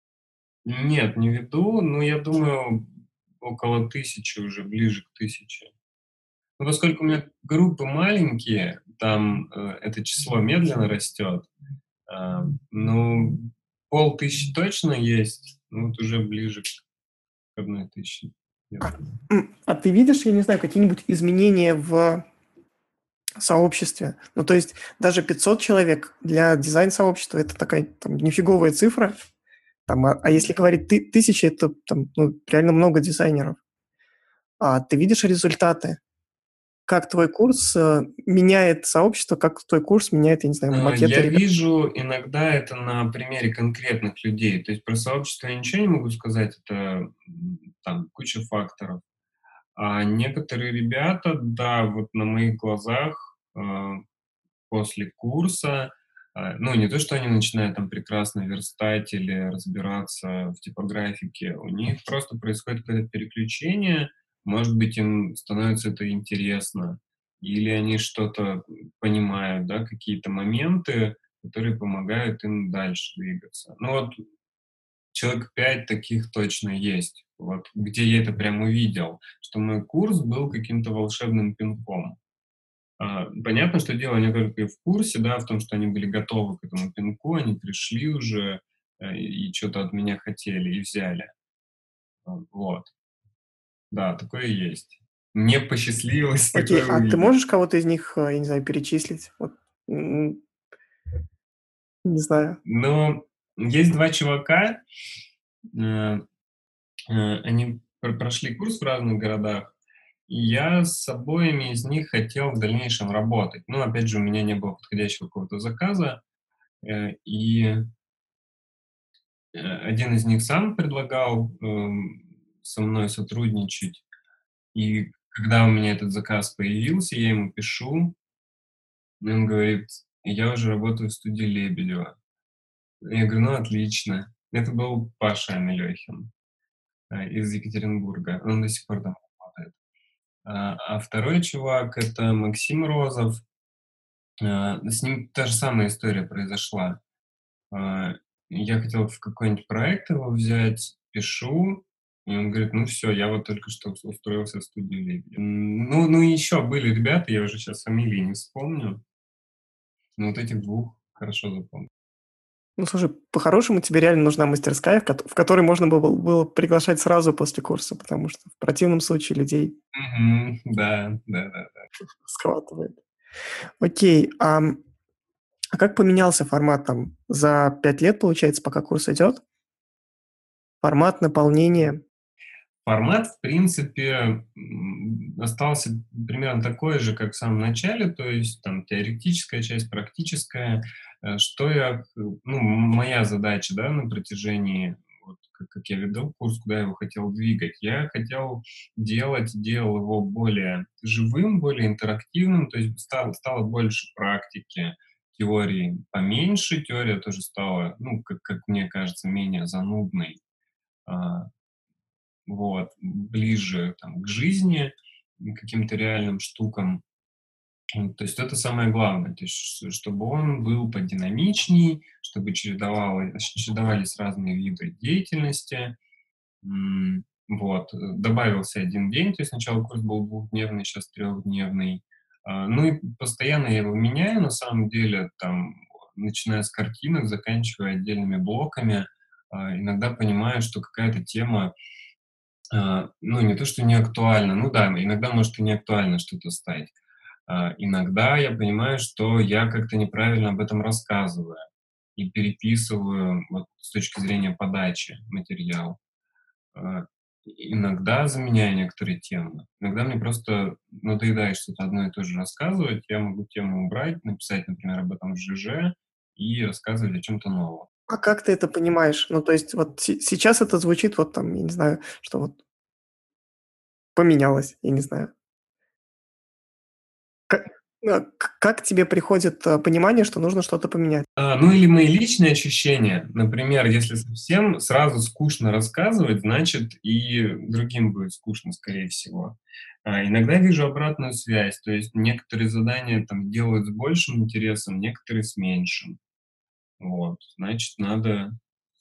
Нет, не веду, но я думаю, около тысячи уже, ближе к тысяче. Но поскольку у меня группы маленькие, там э, это число медленно растет, э, ну, полтысячи точно есть, ну, вот уже ближе к одной тысячи. А, а ты видишь, я не знаю, какие-нибудь изменения в сообществе? Ну, то есть даже 500 человек для дизайн-сообщества – это такая там, нифиговая цифра. Там, а, а если говорить ты, тысячи, это там, ну, реально много дизайнеров. А ты видишь результаты? Как твой курс э, меняет сообщество, как твой курс меняет, я не знаю, макеты? Я ребят? вижу иногда это на примере конкретных людей. То есть про сообщество я ничего не могу сказать, это там куча факторов. А некоторые ребята, да, вот на моих глазах э, после курса, э, ну, не то, что они начинают там прекрасно верстать или разбираться в типографике, у них просто происходит какое-то переключение, может быть, им становится это интересно, или они что-то понимают, да, какие-то моменты, которые помогают им дальше двигаться. Ну вот человек пять таких точно есть. Вот где я это прям увидел, что мой курс был каким-то волшебным пинком. А, понятно, что дело не только и в курсе, да, в том, что они были готовы к этому пинку, они пришли уже э, и что-то от меня хотели и взяли. Вот. Да, такое есть. Мне посчастливилось Окей, а увидеть. ты можешь кого-то из них, э, я не знаю, перечислить? Вот. Не знаю. Ну, есть два чувака, э, Э, они прошли курс в разных городах, и я с обоими из них хотел в дальнейшем работать. Ну, опять же, у меня не было подходящего какого-то заказа, и один из них сам предлагал эм, со мной сотрудничать, и когда у меня этот заказ появился, я ему пишу, и он говорит, я уже работаю в студии Лебедева. Я говорю, ну, отлично. Это был Паша Амелехин. Э, из Екатеринбурга. Он до сих пор там работает. А, а второй чувак — это Максим Розов. А, с ним та же самая история произошла. А, я хотел в какой-нибудь проект его взять, пишу, и он говорит, ну все, я вот только что устроился в студию Лебедя. Ну, ну еще были ребята, я уже сейчас фамилии не вспомню, но вот этих двух хорошо запомнил. Ну, слушай, по-хорошему тебе реально нужна мастерская, в, ко- в которой можно было, было приглашать сразу после курса, потому что в противном случае людей. Да, да, да, да. схватывает. Окей, а, а как поменялся формат там за пять лет, получается, пока курс идет? Формат наполнения Формат, в принципе, остался примерно такой же, как в самом начале, то есть там теоретическая часть, практическая. Э, что я, ну, моя задача, да, на протяжении, вот, как, как я веду курс, куда я его хотел двигать, я хотел делать, делал его более живым, более интерактивным, то есть стало, стало больше практики, теории поменьше, теория тоже стала, ну, как, как мне кажется, менее занудной. А, вот, ближе там, к жизни, к каким-то реальным штукам. То есть это самое главное, то есть чтобы он был подинамичней, чтобы чередовалось, чередовались разные виды деятельности. Вот. Добавился один день, то есть сначала курс был двухдневный, сейчас трехдневный. А, ну и постоянно я его меняю, на самом деле, там, начиная с картинок, заканчивая отдельными блоками. А, иногда понимаю, что какая-то тема, а, ну, не то, что не актуальна, ну да, иногда может и не актуально что-то стать. А, иногда я понимаю, что я как-то неправильно об этом рассказываю и переписываю вот, с точки зрения подачи материал. А, иногда заменяю некоторые темы. Иногда мне просто надоедает что-то одно и то же рассказывать. Я могу тему убрать, написать, например, об этом в ЖЖ и рассказывать о чем-то новом. А как ты это понимаешь? Ну, то есть вот сейчас это звучит вот там, я не знаю, что вот поменялось, я не знаю. Как, а, как тебе приходит а, понимание, что нужно что-то поменять? А, ну или мои личные ощущения. Например, если совсем сразу скучно рассказывать, значит и другим будет скучно, скорее всего. А, иногда вижу обратную связь, то есть некоторые задания там делают с большим интересом, некоторые с меньшим. Вот, значит, надо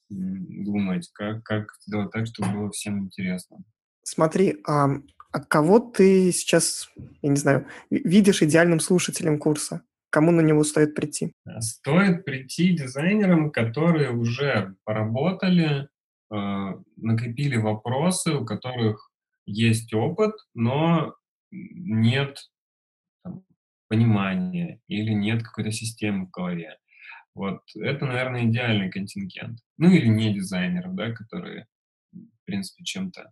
думать, как, как сделать так, чтобы было всем интересно. Смотри, а, а кого ты сейчас, я не знаю, видишь идеальным слушателем курса? Кому на него стоит прийти? А, стоит прийти дизайнерам, которые уже поработали, э, накопили вопросы, у которых есть опыт, но нет там, понимания или нет какой-то системы в голове. Вот это, наверное, идеальный контингент. Ну или не дизайнеров, да, которые, в принципе, чем-то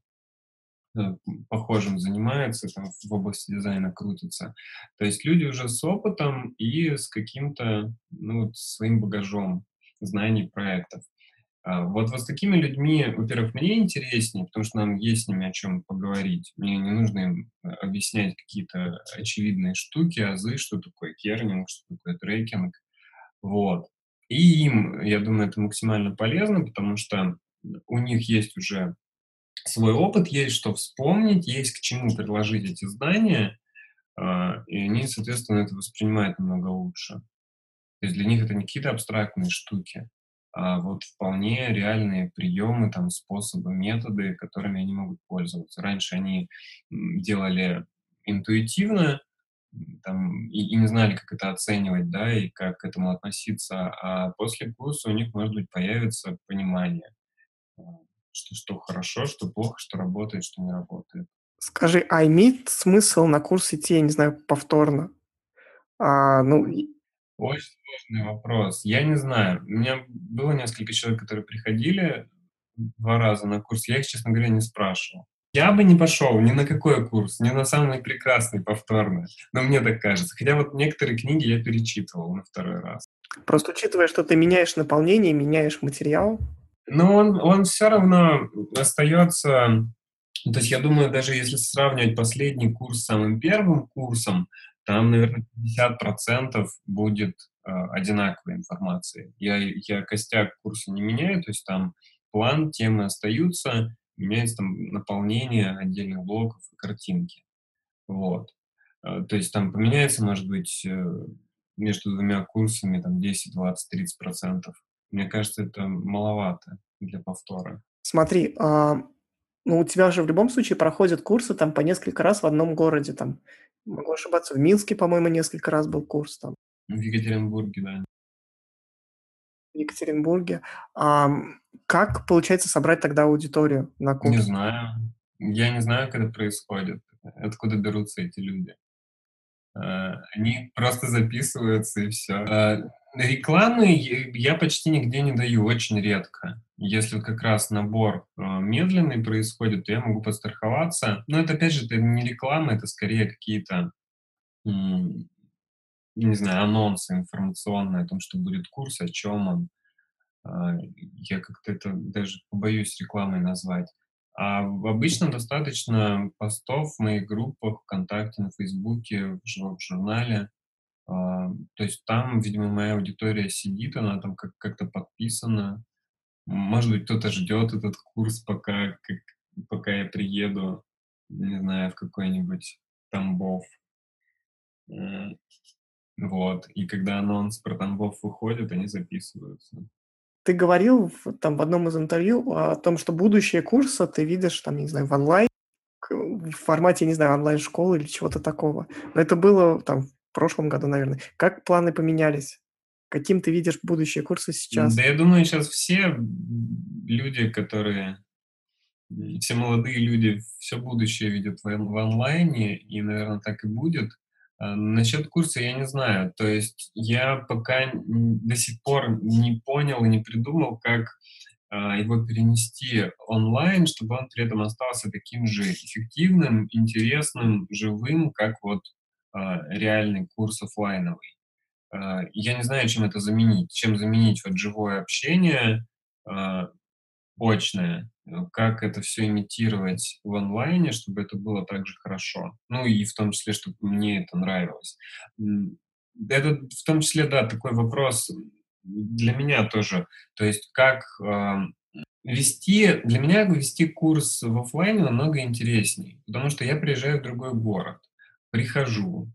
э, похожим занимаются, там, в области дизайна крутятся. То есть люди уже с опытом и с каким-то ну, своим багажом знаний проектов. А вот, вот с такими людьми, во-первых, мне интереснее, потому что нам есть с ними о чем поговорить. Мне не нужно им э, объяснять какие-то очевидные штуки, азы, что такое кернинг, что такое трекинг. Вот. И им, я думаю, это максимально полезно, потому что у них есть уже свой опыт, есть что вспомнить, есть к чему предложить эти знания, а, и они, соответственно, это воспринимают намного лучше. То есть для них это не какие-то абстрактные штуки, а вот вполне реальные приемы, там, способы, методы, которыми они могут пользоваться. Раньше они делали интуитивно, там, и, и не знали, как это оценивать, да, и как к этому относиться. А после курса у них, может быть, появится понимание, а, что, что хорошо, что плохо, что работает, что не работает. Скажи, а имеет смысл на курс идти, я не знаю, повторно? А, ну... Очень сложный вопрос. Я не знаю. У меня было несколько человек, которые приходили два раза на курс. Я их, честно говоря, не спрашивал. Я бы не пошел ни на какой курс, ни на самый прекрасный повторный. Но мне так кажется. Хотя вот некоторые книги я перечитывал на второй раз. Просто учитывая, что ты меняешь наполнение, меняешь материал. Но он, он все равно остается... То есть я думаю, даже если сравнивать последний курс с самым первым курсом, там, наверное, 50% будет э, одинаковой информации. Я, я костяк курса не меняю, то есть там план, темы остаются, меняется там наполнение отдельных блоков и картинки. Вот. А, то есть там поменяется, может быть, э, между двумя курсами там 10, 20, 30 процентов. Мне кажется, это маловато для повтора. Смотри, а, ну у тебя же в любом случае проходят курсы там по несколько раз в одном городе. Там, могу ошибаться, в Минске, по-моему, несколько раз был курс там. В Екатеринбурге, да. В Екатеринбурге. А, как получается собрать тогда аудиторию на курс? Не знаю. Я не знаю, как это происходит, откуда берутся эти люди. А, они просто записываются и все. А, рекламы я почти нигде не даю, очень редко. Если как раз набор а, медленный происходит, то я могу подстраховаться. Но это, опять же, это не реклама, это скорее какие-то, не знаю, анонсы информационные о том, что будет курс, о чем он. А, я как-то это даже побоюсь рекламой назвать. А обычно достаточно постов в моих группах ВКонтакте, на Фейсбуке, в журнале. А, то есть там, видимо, моя аудитория сидит, она там как- как-то подписана. Может быть, кто-то ждет этот курс, пока, как, пока я приеду, не знаю, в какой-нибудь Тамбов. Вот. И когда анонс про Тамбов выходит, они записываются. Ты говорил в, там в одном из интервью о том, что будущее курса ты видишь там, не знаю, в онлайн, в формате, не знаю, онлайн-школы или чего-то такого. Но это было там в прошлом году, наверное. Как планы поменялись? Каким ты видишь будущее курса сейчас? Да я думаю, сейчас все люди, которые все молодые люди все будущее видят в в онлайне, и, наверное, так и будет. А, насчет курса я не знаю. То есть я пока до сих пор не понял и не придумал, как а, его перенести онлайн, чтобы он при этом остался таким же эффективным, интересным, живым, как вот а, реальный курс оффлайновый. Я не знаю, чем это заменить. Чем заменить вот живое общение, очное, э, как это все имитировать в онлайне, чтобы это было также хорошо. Ну и в том числе, чтобы мне это нравилось. Это в том числе, да, такой вопрос для меня тоже. То есть как э, вести, для меня вести курс в офлайне намного интереснее, потому что я приезжаю в другой город, прихожу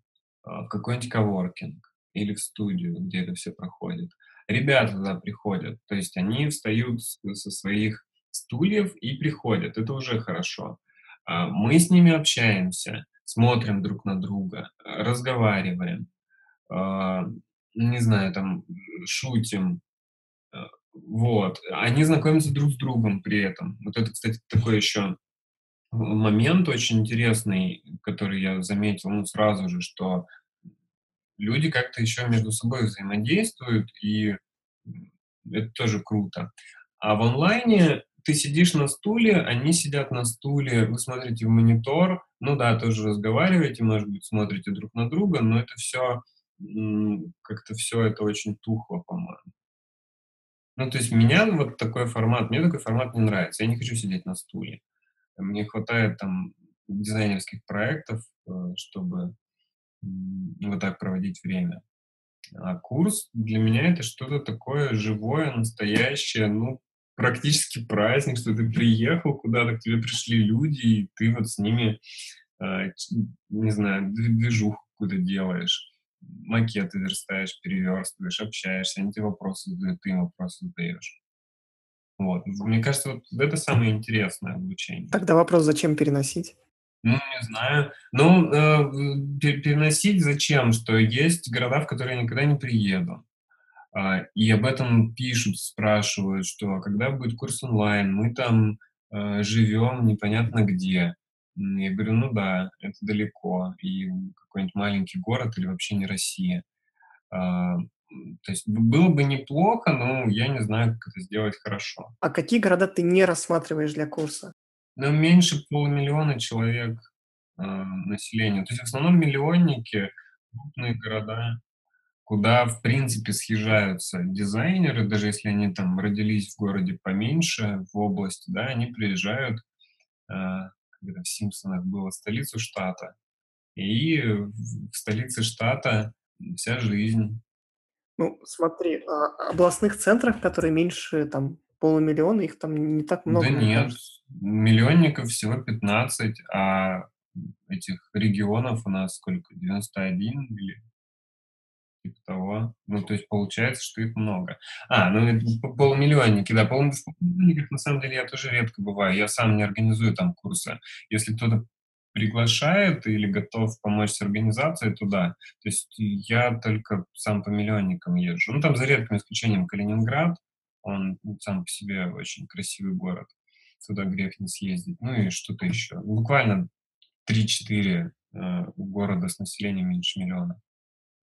э, в какой-нибудь коворкинг или в студию, где это все проходит ребята туда приходят. То есть они встают со своих стульев и приходят. Это уже хорошо. А, мы с ними общаемся, смотрим друг на друга, разговариваем, а, не знаю, там, шутим. А, вот. Они знакомятся друг с другом при этом. Вот это, кстати, такой еще момент очень интересный, который я заметил ну, сразу же, что люди как-то еще между собой взаимодействуют, и это тоже круто. А в онлайне ты сидишь на стуле, они сидят на стуле, вы смотрите в монитор, ну да, тоже разговариваете, может быть, смотрите друг на друга, но это все, как-то все это очень тухло, по-моему. Ну, то есть меня вот такой формат, мне такой формат не нравится. Я не хочу сидеть на стуле. Мне хватает там дизайнерских проектов, э, чтобы вот так проводить время. А курс для меня это что-то такое живое, настоящее, ну, практически праздник, что ты приехал куда-то, к тебе пришли люди, и ты вот с ними, э, не знаю, движуху куда делаешь, макеты верстаешь, переверстываешь, общаешься, они тебе вопросы задают, ты им вопросы задаешь. Вот. Мне кажется, вот это самое интересное обучение. Тогда вопрос, зачем переносить? Ну, не знаю. Ну, э, переносить зачем? Что есть города, в которые я никогда не приеду. А, и об этом пишут, спрашивают, что «А когда будет курс онлайн, мы там э, живем непонятно где. Я говорю, ну да, это далеко, и какой-нибудь маленький город или вообще не Россия. А, то есть было бы неплохо, но я не знаю, как это сделать хорошо. А какие города ты не рассматриваешь для курса? Ну, меньше полумиллиона человек э, населения. То есть в основном миллионники, крупные города, куда, в принципе, съезжаются дизайнеры, даже если они там родились в городе поменьше, в области, да, они приезжают, э, когда в Симпсонах было, в столицу штата. И в столице штата вся жизнь. Ну, смотри, а областных центрах, которые меньше там полумиллиона, их там не так много, Да нет, кажется. миллионников всего 15, а этих регионов у нас сколько? 91 или типа того. Ну, то есть получается, что их много. А, ну это полумиллионники, да. Полу- В полумиллионниках на самом деле я тоже редко бываю. Я сам не организую там курсы. Если кто-то приглашает или готов помочь с организацией, то да. То есть я только сам по миллионникам езжу. Ну, там за редким исключением Калининград, он ну, сам по себе очень красивый город. Туда грех не съездить. Ну и что-то еще. Буквально 3-4 э, города с населением меньше миллиона.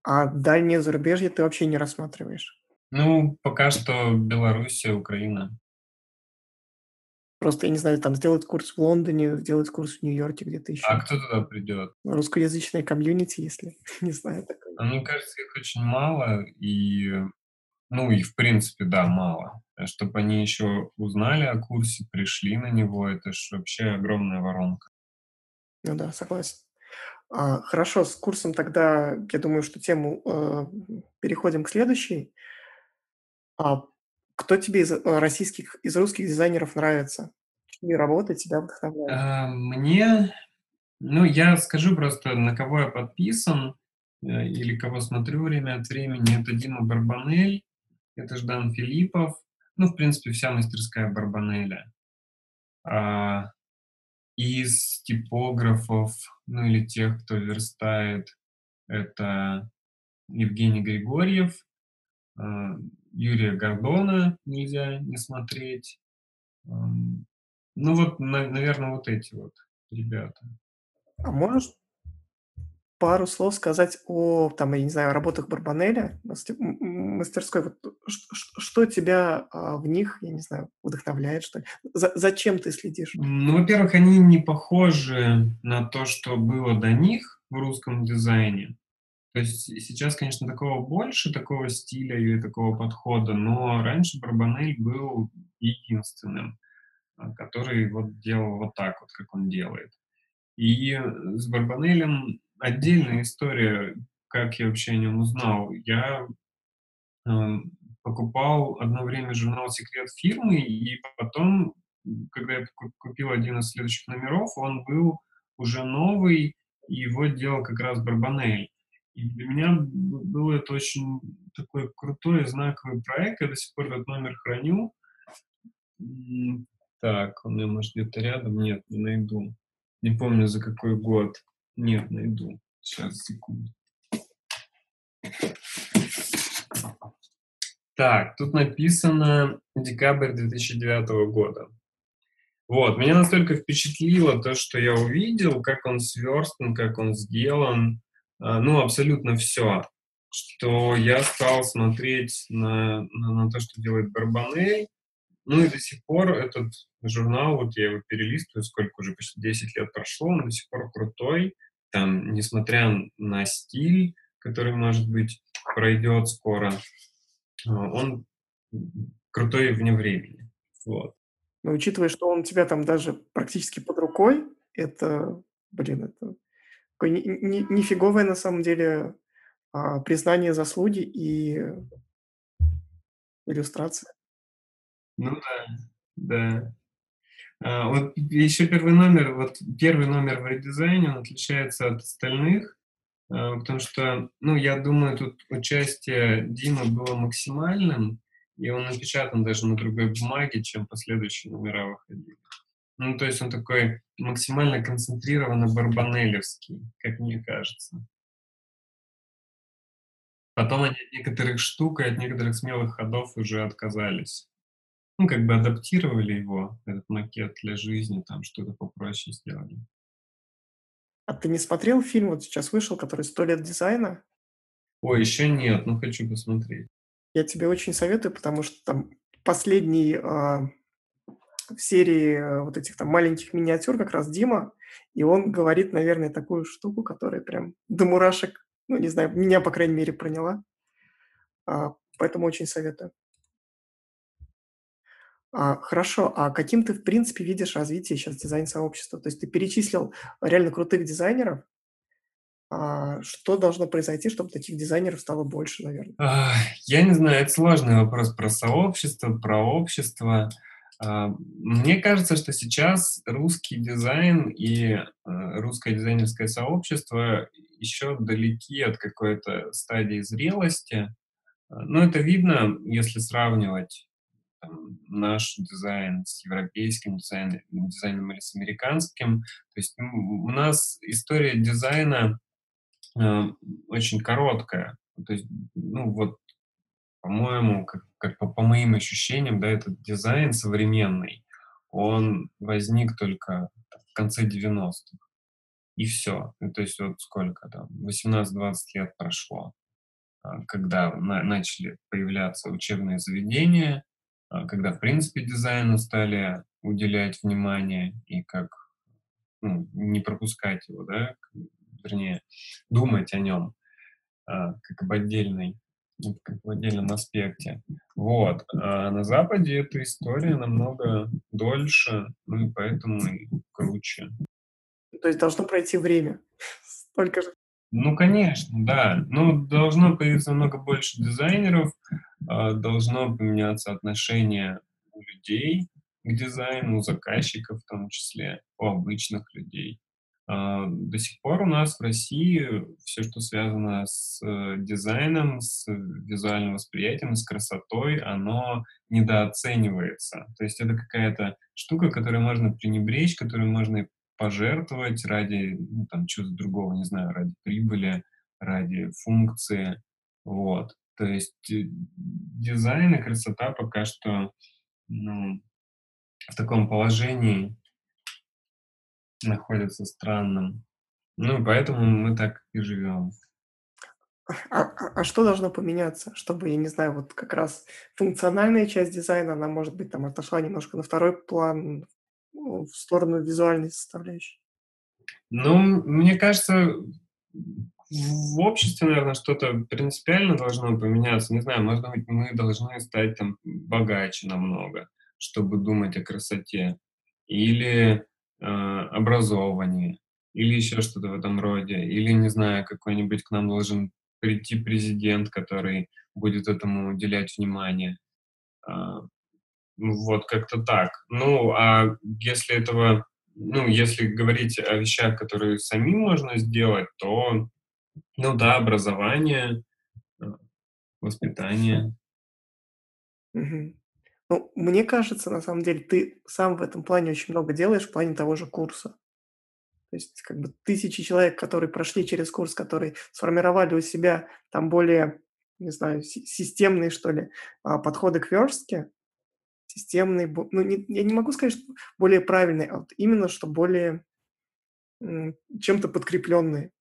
А дальнее зарубежье ты вообще не рассматриваешь? Ну, пока что Белоруссия, Украина. Просто, я не знаю, там сделать курс в Лондоне, сделать курс в Нью-Йорке, где-то еще. А кто туда придет? Русскоязычная комьюнити, если не знаю такое. А мне кажется, их очень мало, и ну, их, в принципе, да, мало. Чтобы они еще узнали о курсе, пришли на него, это же вообще огромная воронка. Ну да, согласен. А, хорошо, с курсом тогда, я думаю, что тему э, переходим к следующей. А кто тебе из э, российских, из русских дизайнеров нравится? Чьи работы тебя вдохновляют? А, мне, ну, я скажу просто, на кого я подписан э, или кого смотрю время от времени. Это Дима Барбанель, это Ждан Филиппов, ну, в принципе, вся мастерская Барбанеля. А, из типографов, ну или тех, кто верстает, это Евгений Григорьев, а, Юрия Гордона нельзя не смотреть. Ну вот, наверное, вот эти вот ребята. А можешь пару слов сказать о, там, я не знаю, работах Барбанеля, мастерской? Вот, что тебя а, в них, я не знаю, вдохновляет, что ли? За, зачем ты следишь? Ну, во-первых, они не похожи на то, что было до них в русском дизайне. То есть сейчас, конечно, такого больше, такого стиля или такого подхода, но раньше Барбанель был единственным, а, который вот делал вот так вот, как он делает. И с Барбанелем отдельная история, как я вообще о нем узнал. Я э, покупал одно время журнал «Секрет фирмы», и потом, когда я купил один из следующих номеров, он был уже новый, и его делал как раз Барбанель. И для меня был это очень такой крутой, знаковый проект. Я до сих пор этот номер храню. Так, он у меня, может, где-то рядом? Нет, не найду. Не помню, за какой год. Нет, найду. Сейчас, секунду. Так, тут написано декабрь 2009 года. Вот, меня настолько впечатлило то, что я увидел, как он сверстан, как он сделан, а, ну, абсолютно все, что я стал смотреть на, на, на то, что делает Барбанель, ну и до сих пор этот журнал, вот я его перелистываю, сколько уже, почти 10 лет прошло, он до сих пор крутой, там, несмотря на стиль, который, может быть, пройдет скоро, а, он крутой вне времени. Вот. Но учитывая, что он у тебя там даже практически под рукой, это, блин, это такое нифиговое на самом деле а, признание заслуги и иллюстрация. Ну да, да. А, вот еще первый номер, вот первый номер в редизайне, он отличается от остальных, а, потому что, ну, я думаю, тут участие Димы было максимальным, и он напечатан даже на другой бумаге, чем последующие номера выходили. Ну, то есть он такой максимально концентрированно барбанелевский, как мне кажется. Потом они от некоторых штук и от некоторых смелых ходов уже отказались ну, как бы адаптировали его, этот макет для жизни, там что-то попроще сделали. А ты не смотрел фильм, вот сейчас вышел, который «Сто лет дизайна»? Ой, еще нет, но хочу посмотреть. Я тебе очень советую, потому что там последний э, в серии э, вот этих там маленьких миниатюр как раз Дима, и он говорит, наверное, такую штуку, которая прям до мурашек, ну, не знаю, меня, по крайней мере, проняла. А, поэтому очень советую. А, хорошо, а каким ты, в принципе, видишь развитие сейчас дизайн-сообщества? То есть ты перечислил реально крутых дизайнеров. А что должно произойти, чтобы таких дизайнеров стало больше, наверное? Я не знаю, это сложный вопрос про сообщество, про общество. А, мне кажется, что сейчас русский дизайн и э, русское дизайнерское сообщество еще далеки от какой-то стадии зрелости. Но это видно, если сравнивать там, наш дизайн с европейским дизайном, дизайном или с американским. То есть у нас история дизайна э, очень короткая. То есть, ну вот, по-моему, как, как по, по моим ощущениям, да, этот дизайн современный, он возник только в конце 90-х. И все. Ну, то есть вот сколько там, 18-20 лет прошло, а, когда на, начали появляться учебные заведения, когда, в принципе, дизайну стали уделять внимание и как ну, не пропускать его, да, вернее, думать о нем а, как об отдельной как в отдельном аспекте. Вот. А на Западе эта история намного дольше, ну и поэтому и круче. То есть должно пройти время. Столько же. Ну, конечно, да. Ну, должно появиться намного больше дизайнеров, а, должно поменяться отношение у людей к дизайну, у заказчиков в том числе, у обычных людей. А, до сих пор у нас в России все, что связано с э, дизайном, с визуальным восприятием, с красотой, оно недооценивается. То есть это какая-то штука, которой можно пренебречь, которую можно пожертвовать ради, ну, там, чего-то другого, не знаю, ради прибыли, ради функции. Вот. То есть э, дизайн и красота пока что, ну, в таком положении находятся странным. Ну, поэтому мы так и живем. А а а что должно поменяться, чтобы, я не знаю, вот как раз функциональная часть дизайна, она, может быть, там отошла немножко на второй план, ну, в сторону визуальной составляющей? Ну, мне кажется, в обществе, наверное, что-то принципиально должно поменяться. Не знаю, может быть, мы должны стать там богаче намного, чтобы думать о красоте. Или э, образованнее, или еще что-то в этом роде. Или, не знаю, какой-нибудь к нам должен прийти президент, который будет этому уделять внимание. А, вот как-то так. Ну, а если этого, ну, если говорить о вещах, которые самим можно сделать, то, ну да, образование, э, воспитание. Мгм. Ну, мне кажется, на самом деле, ты сам в этом плане очень много делаешь в плане того же курса. То есть как бы тысячи человек, которые прошли через курс, которые сформировали у себя там более, не знаю, си системные, что ли, а, подходы к верстке, системные, бо ну, не я не могу сказать, что более правильные, а вот именно что более, чем-то подкрепленные.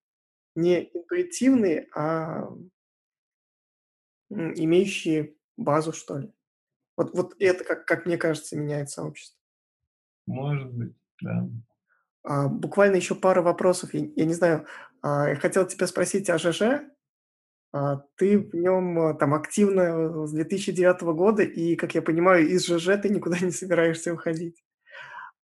Не интуитивные, а, имеющие базу, что ли. Вот вот это, как как мне кажется, меняет сообщество. Может быть, да. А, буквально еще пара вопросов. Я я не знаю, а, я хотел тебя спросить о ЖЖ. А, ты в нем, а, там активно, с 2009 года, и, как я понимаю, из ЖЖ ты никуда не собираешься уходить.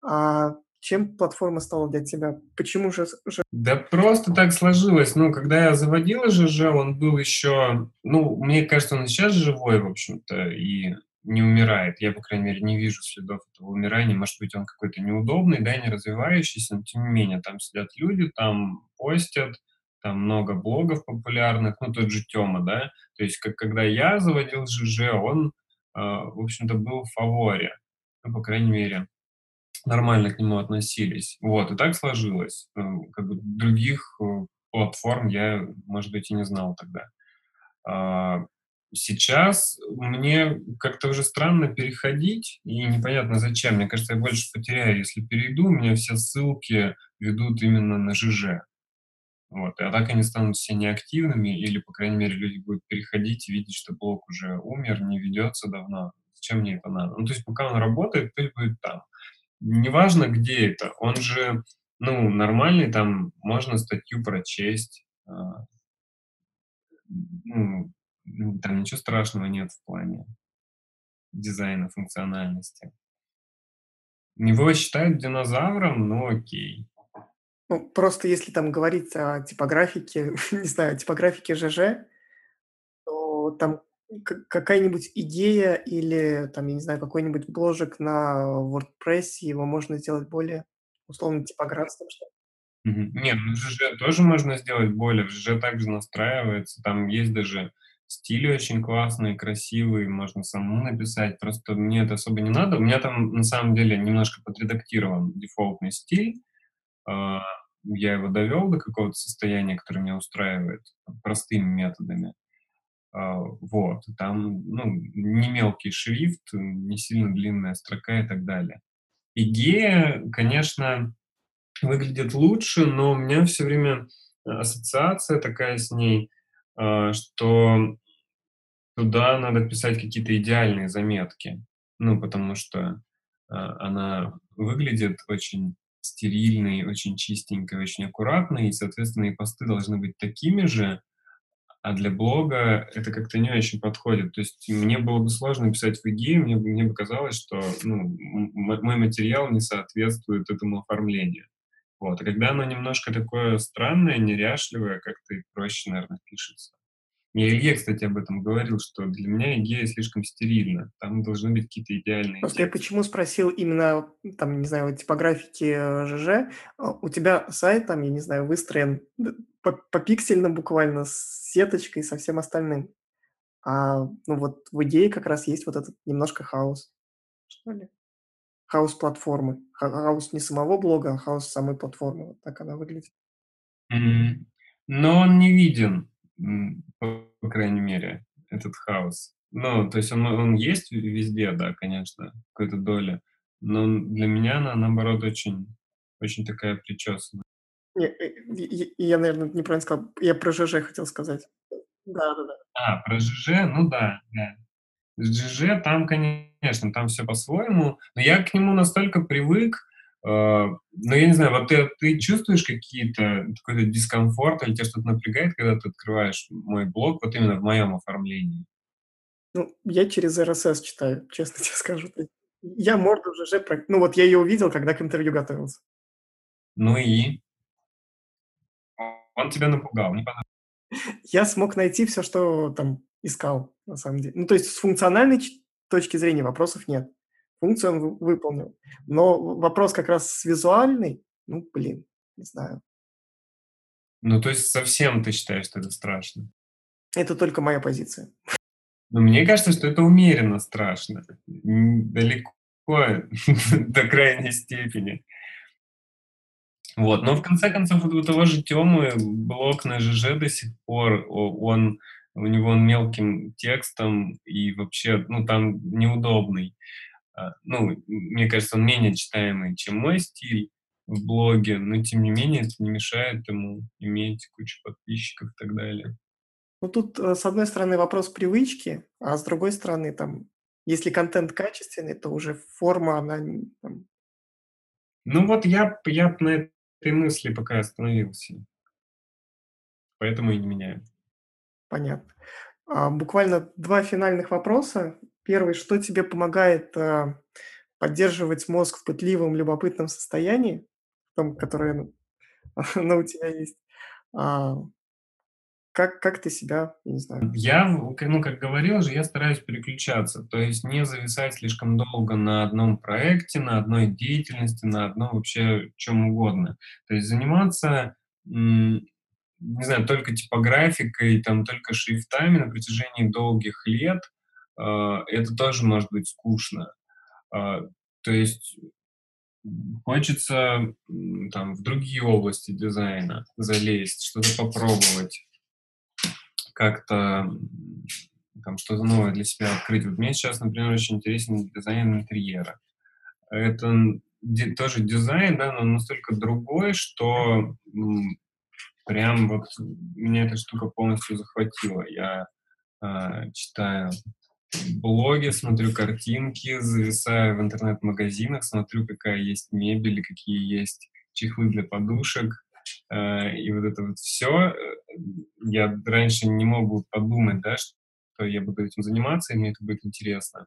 А чем платформа стала для тебя? Почему же Да просто так сложилось. Ну, когда я заводил ЖЖ, он был еще, ну, мне кажется, он сейчас живой, в общем-то, и не умирает. Я, по крайней мере, не вижу следов этого умирания. Может быть, он какой-то неудобный, да, не развивающийся, но тем не менее, там сидят люди, там постят, там много блогов популярных, ну, тот же Тёма, да. То есть, как когда я заводил ЖЖ, он, а, в общем-то, был в фаворе. Ну, по крайней мере, нормально к нему относились. Вот, и так сложилось. М, как бы других, э, платформ я, может быть, и не знал тогда. А, сейчас мне как-то уже странно переходить, и непонятно зачем. Мне кажется, я больше потеряю, если перейду. У меня все ссылки ведут именно на ЖЖ. Вот, а так они станут все неактивными, или, по крайней мере, люди будут переходить и видеть, что блог уже умер, не ведется давно. Зачем мне это надо? Ну, то есть пока он работает, пусть будет там. Неважно, где это. Он же, ну, нормальный, там можно статью прочесть. а, ну, там ничего страшного нет в плане дизайна, функциональности. Его считают динозавром, ну окей. Ну, просто если там говорить о типографике, не знаю, типографике ЖЖ, то там какая-нибудь идея или там, я не знаю, какой-нибудь бложек на "Вордпрессе", его можно сделать более условно типографским, что ли. Не, ну ЖЖ тоже можно сделать более. В ЖЖ также настраивается. Там есть даже стили очень классные, красивые, можно самому написать. Просто мне это особо не надо. У меня там на самом деле немножко подредактирован дефолтный стиль. А, я его довел до какого-то состояния, которое меня устраивает простыми методами. А, вот. Там, ну, не мелкий шрифт, не сильно длинная строка и так далее. Идея, конечно, выглядит лучше, но у меня все время ассоциация такая с ней, а, что туда надо писать какие-то идеальные заметки. Ну, потому что, она выглядит очень стерильной, очень чистенькой, очень аккуратной, и, соответственно, и посты должны быть такими же, а для блога это как-то не очень подходит. То есть мне было бы сложно писать в идее, мне мне бы казалось, что, ну, мой материал не соответствует этому оформлению. Вот. А когда оно немножко такое странное, неряшливое, как-то и проще, наверное, пишется. Я Илье, кстати, об этом говорил, что для меня идея слишком стерильна. Там должны быть какие-то идеальные Просто я тексты. почему спросил именно, там, не знаю, типографики, э, ЖЖ. А, у тебя сайт там, я не знаю, выстроен д по попиксельно буквально, с сеточкой, со всем остальным. А, ну, вот в идее как раз есть вот этот немножко хаос, что ли. хаос платформы. Хаос не самого блога, а хаос самой платформы. Вот так она выглядит. Мгм. Но он не виден, по крайней мере, этот хаос. Ну, то есть он он есть везде, да, конечно, в какой-то доле, но для меня она, наоборот, очень очень такая причесанная. Не, и я, наверно, неправильно сказал. Я про ЖЖ хотел сказать. Да-да-да. А, про ЖЖ? Ну да, да. С ЖЖ там, конечно, там всё по-своему, но я к нему настолько привык, ну, я не знаю, вот ты ты чувствуешь какие-то какой-то дискомфорт или тя что-то напрягает, когда ты открываешь мой блог, вот именно в моем оформлении? Ну, я через RSS читаю, честно тебе скажу. Я морду ЖЖ про ну, вот я её увидел, когда к интервью готовился. Ну и? Он тебя напугал, не понрав Я смог найти всё, что там искал, на самом деле. Ну, то есть с функциональной точки зрения вопросов нет. Функцию он выполнил. Но вопрос как раз с визуальной, ну, блин, не знаю. Ну, то есть совсем ты считаешь, что это страшно? Это только моя позиция. Но мне кажется, что это умеренно страшно. Далеко до крайней степени. Вот, но в конце концов, вот у того же Тёмы блог на ЖЖ до сих пор, он у него он мелким текстом и вообще, ну, там неудобный. А, ну, мне кажется, он менее читаемый, чем мой стиль в блоге, но тем не менее это не мешает ему иметь кучу подписчиков и так далее. Ну, тут, э, с одной стороны, вопрос привычки, а с другой стороны, там, если контент качественный, то уже форма, она там Ну, вот я я на этой мысли пока остановился. Поэтому и не меняю. Понятно. А, буквально 2 финальных вопроса. 1: что тебе помогает, а, поддерживать мозг в пытливом, любопытном состоянии, в том, которое, ну, у тебя есть? А как как ты себя, я не знаю Я, ну, как говорил же, я стараюсь переключаться, то есть не зависать слишком долго на одном проекте, на одной деятельности, на одном вообще чём угодно. То есть заниматься, не знаю, только типографикой, там, только шрифтами на протяжении долгих лет, это тоже может быть скучно. А, то есть, хочется, там, в другие области дизайна залезть, что-то попробовать. Как-то, там, что-то новое для себя открыть. Вот мне сейчас, например, очень интересен дизайн интерьера. Это, тоже дизайн, да, но настолько другой, что, м, прям вот меня эта штука полностью захватила. Я, а, читаю блоги, смотрю картинки, зависаю в интернет-магазинах, смотрю, какая есть мебель какие есть чехлы для подушек. А, и вот это вот всё, э, я раньше не мог бы подумать, да, что я буду этим заниматься и мне это будет интересно.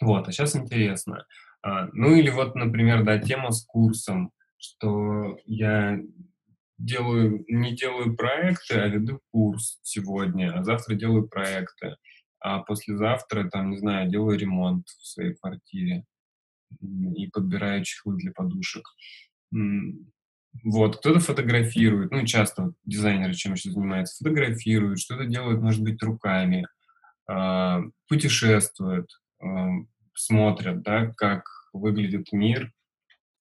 Вот, а щас интересно. А, ну, или вот, например, да, тема с курсом, что я делаю не делаю проекты, а веду курс сегодня, а завтра делаю проекты, а послезавтра, там, не знаю, делаю ремонт в своей квартире, и подбираю чехлы для подушек. Вот, кто-то фотографирует, ну, часто дизайнеры чем еще занимаются? Фотографируют, что-то делают, может быть, руками, а, путешествуют, смотрят, да, как выглядит мир,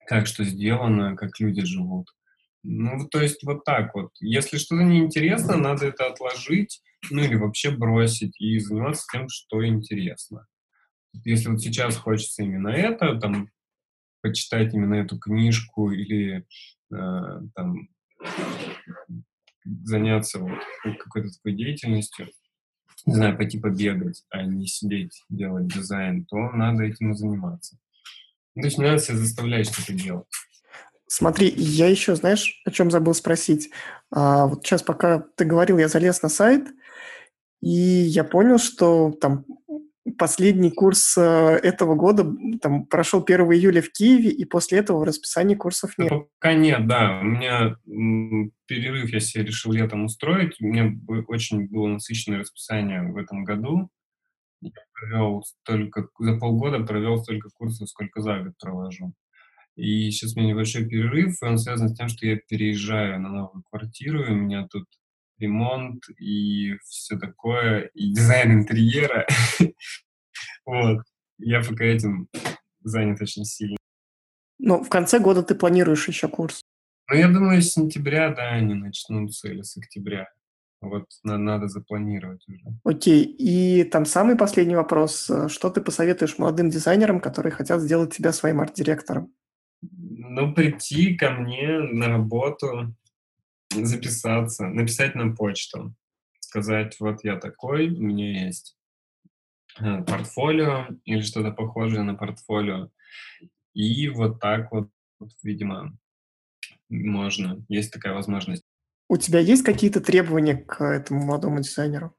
как что сделано, как люди живут. Ну, то есть вот так вот. Если что-то неинтересно, надо это отложить, ну, или вообще бросить и заниматься тем, что интересно. Если вот сейчас хочется именно это, там, почитать именно эту книжку или, а, там, заняться вот ка какой-то такой деятельностью, не знаю, пойти побегать, а не сидеть делать дизайн, то надо этим и заниматься. Ну, то есть не надо себя заставлять что-то делать. Смотри, я еще, знаешь, о чём забыл спросить? А, вот щас, пока ты говорил, я залез на сайт, и я понял, что там последний курс, э, этого года, там прошел 1 июля в Киеве, и после этого в расписании курсов нет. Ну, пока нет, да. У меня, перерыв я се решил летом устроить. У меня очень было насыщенное расписание в этом году. Я провёл столько за полгода провёл столько курсов, сколько за год провожу. И щас у меня небольшой перерыв, и он связан с тем, что я переезжаю на новую квартиру, и у меня тут ремонт и всё такое, и дизайн интерьера. Вот. Я пока этим занят очень сильно. Ну, в конце года ты планируешь еще курс. Ну, я думаю, с сентября, да, они начнутся или с октября. Вот на надо запланировать уже. Окей. И там самый последний вопрос. Что ты посоветуешь молодым дизайнерам, которые хотят сделать тебя своим арт-директором? Ну, прийти ко мне на работу, записаться, написать на почту, сказать: "Вот я такой, у меня есть, э, портфолио или что-то похожее на портфолио". И вот так вот, вот, видимо, можно, есть такая возможность. У тебя есть какие-то требования к этому молодому дизайнеру?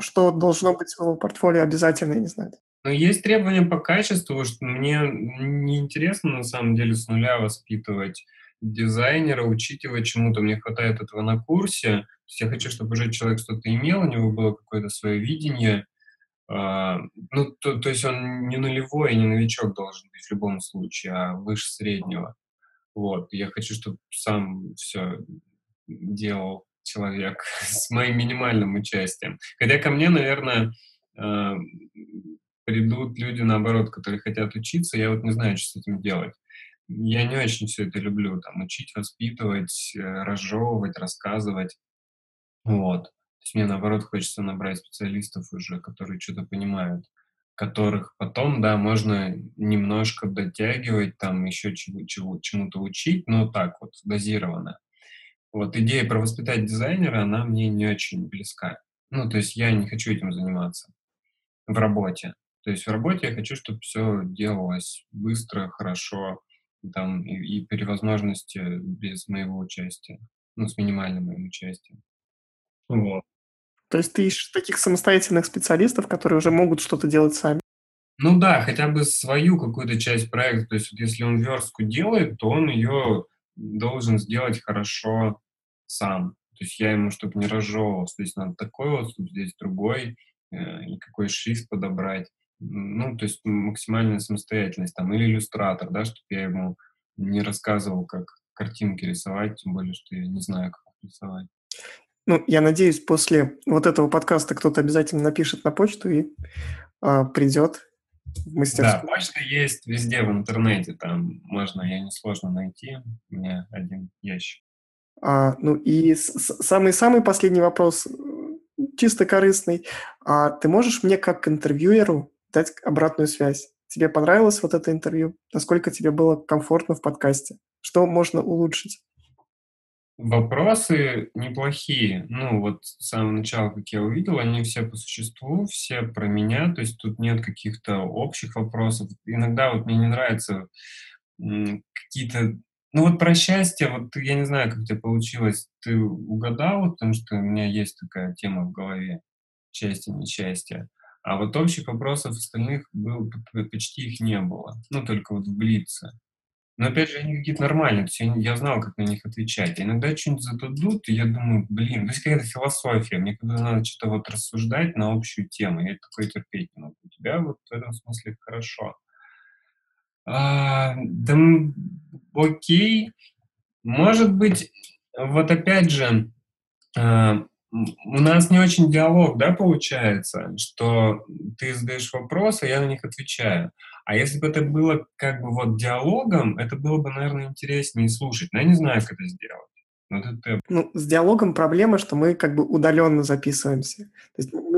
Что должно быть в его портфолио обязательно, я не знаю? Ну, есть требования по качеству, что мне неинтересно на самом деле с нуля воспитывать дизайнера, учить его чему-то. Мне хватает этого на курсе. То есть я хочу, чтобы уже человек что-то имел, у него было какое-то свое видение. А, ну, то, то есть он не нулевой, не новичок должен быть в любом случае, а выше среднего. Вот. Я хочу, чтобы сам все делал человек с моим минимальным участием. Хотя ко мне, наверное, э, придут люди, наоборот, которые хотят учиться, я вот не знаю, что с этим делать. Я не очень все это люблю, там, учить, воспитывать, э, разжевывать, рассказывать. Вот. То есть мне, наоборот, хочется набрать специалистов уже, которые что-то понимают, которых потом, да, можно немножко дотягивать, там, еще чего, чего, чему-то учить, но так вот, дозированно. Вот идея про воспитать дизайнера, она мне не очень близка. Ну, то есть я не хочу этим заниматься в работе. То есть в работе я хочу, чтобы все делалось быстро, хорошо, там, и, и при возможности без моего участия, ну, с минимальным моим участием. Вот. То есть ты ищешь таких самостоятельных специалистов, которые уже могут что-то делать сами? Ну да, хотя бы свою какую-то часть проекта. То есть вот если он верстку делает, то он ее должен сделать хорошо сам. То есть я ему, чтобы не разжевывался, здесь надо такой вот, здесь другой, э, и какой шрифт подобрать. Ну, то есть максимальная самостоятельность. Там, или иллюстратор, да, чтобы я ему не рассказывал, как картинки рисовать, тем более, что я не знаю, как рисовать. Ну, я надеюсь, после вот этого подкаста кто-то обязательно напишет на почту и а, придет в мастерскую. Да, почта есть везде в интернете, там можно, я несложно найти, у меня один ящик. А, ну и самый-самый последний вопрос, чисто корыстный. А ты можешь мне как интервьюеру дать обратную связь? Тебе понравилось вот это интервью? Насколько тебе было комфортно в подкасте? Что можно улучшить? Вопросы неплохие. Ну, вот с самого начала, как я увидел, они все по существу, все про меня, то есть тут нет каких-то общих вопросов. Иногда вот мне не нравится какие-то... Ну вот про счастье, вот я не знаю, как у тебя получилось, ты угадал, потому что у меня есть такая тема в голове, счастье, несчастье. А вот общих вопросов остальных был, почти их не было. Ну, только вот в Блице. Но опять же, они какие-то нормальные, то есть я, я знал, как на них отвечать. Иногда что-нибудь зададут, и я думаю, блин, то есть какая-то философия. Мне когда надо что-то вот рассуждать на общую тему, я такое терпеть не могу. У тебя вот в этом смысле хорошо. А, да, окей. Может быть, вот опять же, а, у нас не очень диалог, да, получается, что ты задаешь вопросы, я на них отвечаю. А если бы это было как бы вот диалогом, это было бы, наверное, интереснее слушать. Но я не знаю, как это сделать. Вот это... Ну, с диалогом проблема, что мы как бы удаленно записываемся. То есть мы,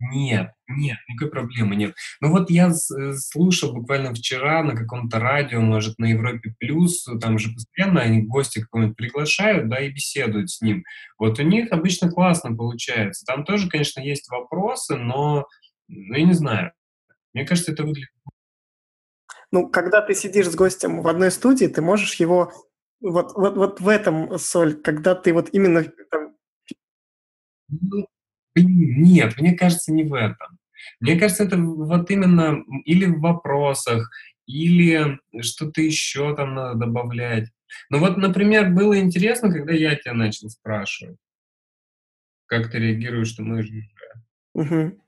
нет, нет, никакой проблемы нет. Ну вот я э, слушал буквально вчера на каком-то радио, может, на Европе Плюс, там же постоянно они гости какого-нибудь приглашают, да, и беседуют с ним. Вот у них обычно классно получается. Там тоже, конечно, есть вопросы, но, ну, я не знаю. Мне кажется, это выглядит... Ну, когда ты сидишь с гостем в одной студии, ты можешь его... Вот, вот, вот в этом соль, когда ты вот именно там... Ну, нет, мне кажется, не в этом. Мне кажется, это вот именно или в вопросах, или что-то еще там надо добавлять. Ну вот, например, было интересно, когда я тебя начал спрашивать, как ты реагируешь что мы же Угу.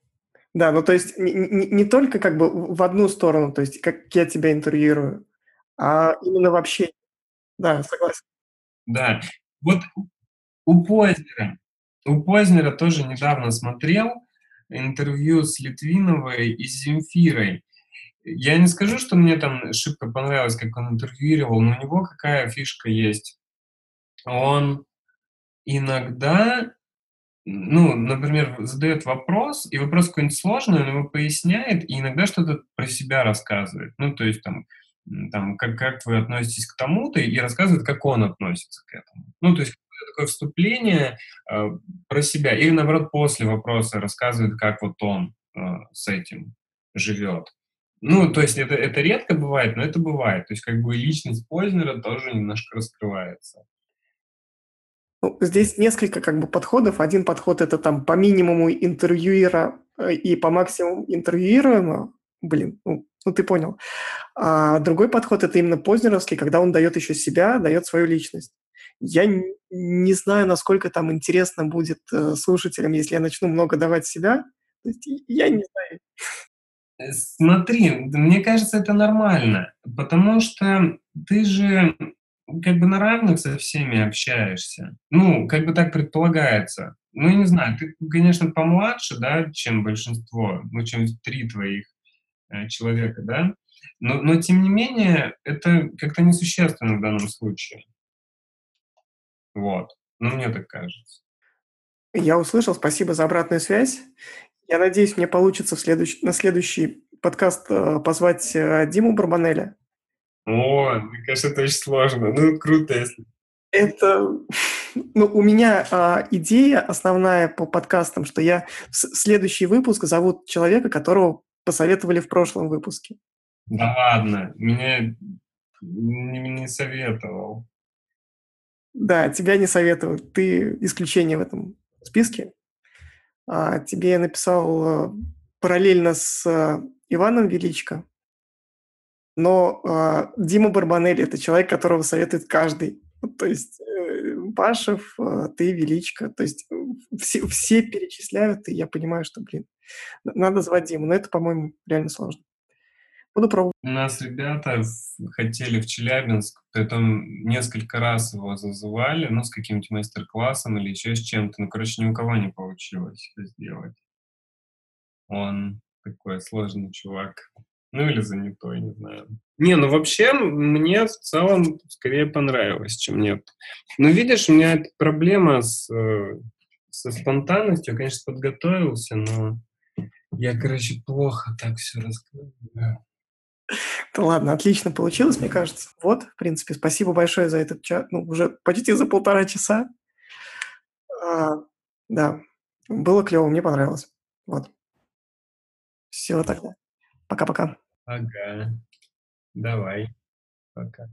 Да, ну то есть не, не, не только как бы в одну сторону, то есть как я тебя интервьюирую, а именно вообще. Да, согласен. Да. Вот у Познера у Познера тоже недавно смотрел интервью с Литвиновой и Земфирой. Я не скажу, что мне там шибко понравилось, как он интервьюировал, но у него какая фишка есть. Он иногда, ну, например, задает вопрос, и вопрос какой-нибудь сложный, он его поясняет, и иногда что-то про себя рассказывает. Ну, то есть там, там как, как вы относитесь к тому-то, и рассказывает, как он относится к этому. Ну, то есть такое вступление э, про себя, или наоборот, после вопроса рассказывает, как вот он э, с этим живет. Ну, то есть это, это редко бывает, но это бывает. То есть как бы личность Познера тоже немножко раскрывается. Ну, здесь несколько как бы подходов. Один подход это там по минимуму интервьюера э, и по максимуму интервьюируемого. Блин, ну, ну ты понял. А другой подход это именно познеровский, когда он дает еще себя, дает свою личность. Я не знаю, насколько там интересно будет э, слушателям, если я начну много давать себя. То есть я не знаю. Э, смотри, мне кажется, это нормально, потому что ты же как бы на равных со всеми общаешься. Ну, как бы так предполагается. Ну, я не знаю, ты, конечно, помладше, да, чем большинство, ну, чем три твоих э, человека, да, но, но, тем не менее, это как-то несущественно в данном случае. Вот. Ну, мне так кажется. Я услышал, спасибо за обратную связь. Я надеюсь, мне получится в следующ... на следующий подкаст э, позвать э, Диму Барбанеля. О, мне кажется, это очень сложно. Ну, круто, если... Это... Ну, у меня а, идея основная по подкастам, что я в следующий выпуск зовут человека, которого посоветовали в прошлом выпуске. Да ладно, меня не, не советовал. Да, тебя не советовал. Ты исключение в этом списке. А, тебе я написал а, параллельно с а, Иваном Величко, но э, Дима Барбанелли – это человек, которого советует каждый. То есть э, Пашев, э, ты, Величко. То есть э, все, все перечисляют, и я понимаю, что, блин, надо звать Диму. Но это, по-моему, реально сложно. Буду пробовать. У нас ребята хотели в Челябинск, потом несколько раз его зазывали, ну, с каким-то мастер-классом или еще с чем-то. Ну, короче, ни у кого не получилось это сделать. Он такой сложный чувак. Ну или занятой, не знаю. Не, ну вообще мне в целом скорее понравилось, чем нет. Но видишь, у меня проблема с, э, со спонтанностью. Я, конечно, подготовился, но я, короче, плохо так все рассказываю. Да ладно, отлично получилось, мне кажется. Вот, в принципе, спасибо большое за этот чат. Ну, уже почти за полтора часа. А, да, было клево, мне понравилось. Вот. Все тогда. Пока-пока. Ага. Давай. Пока.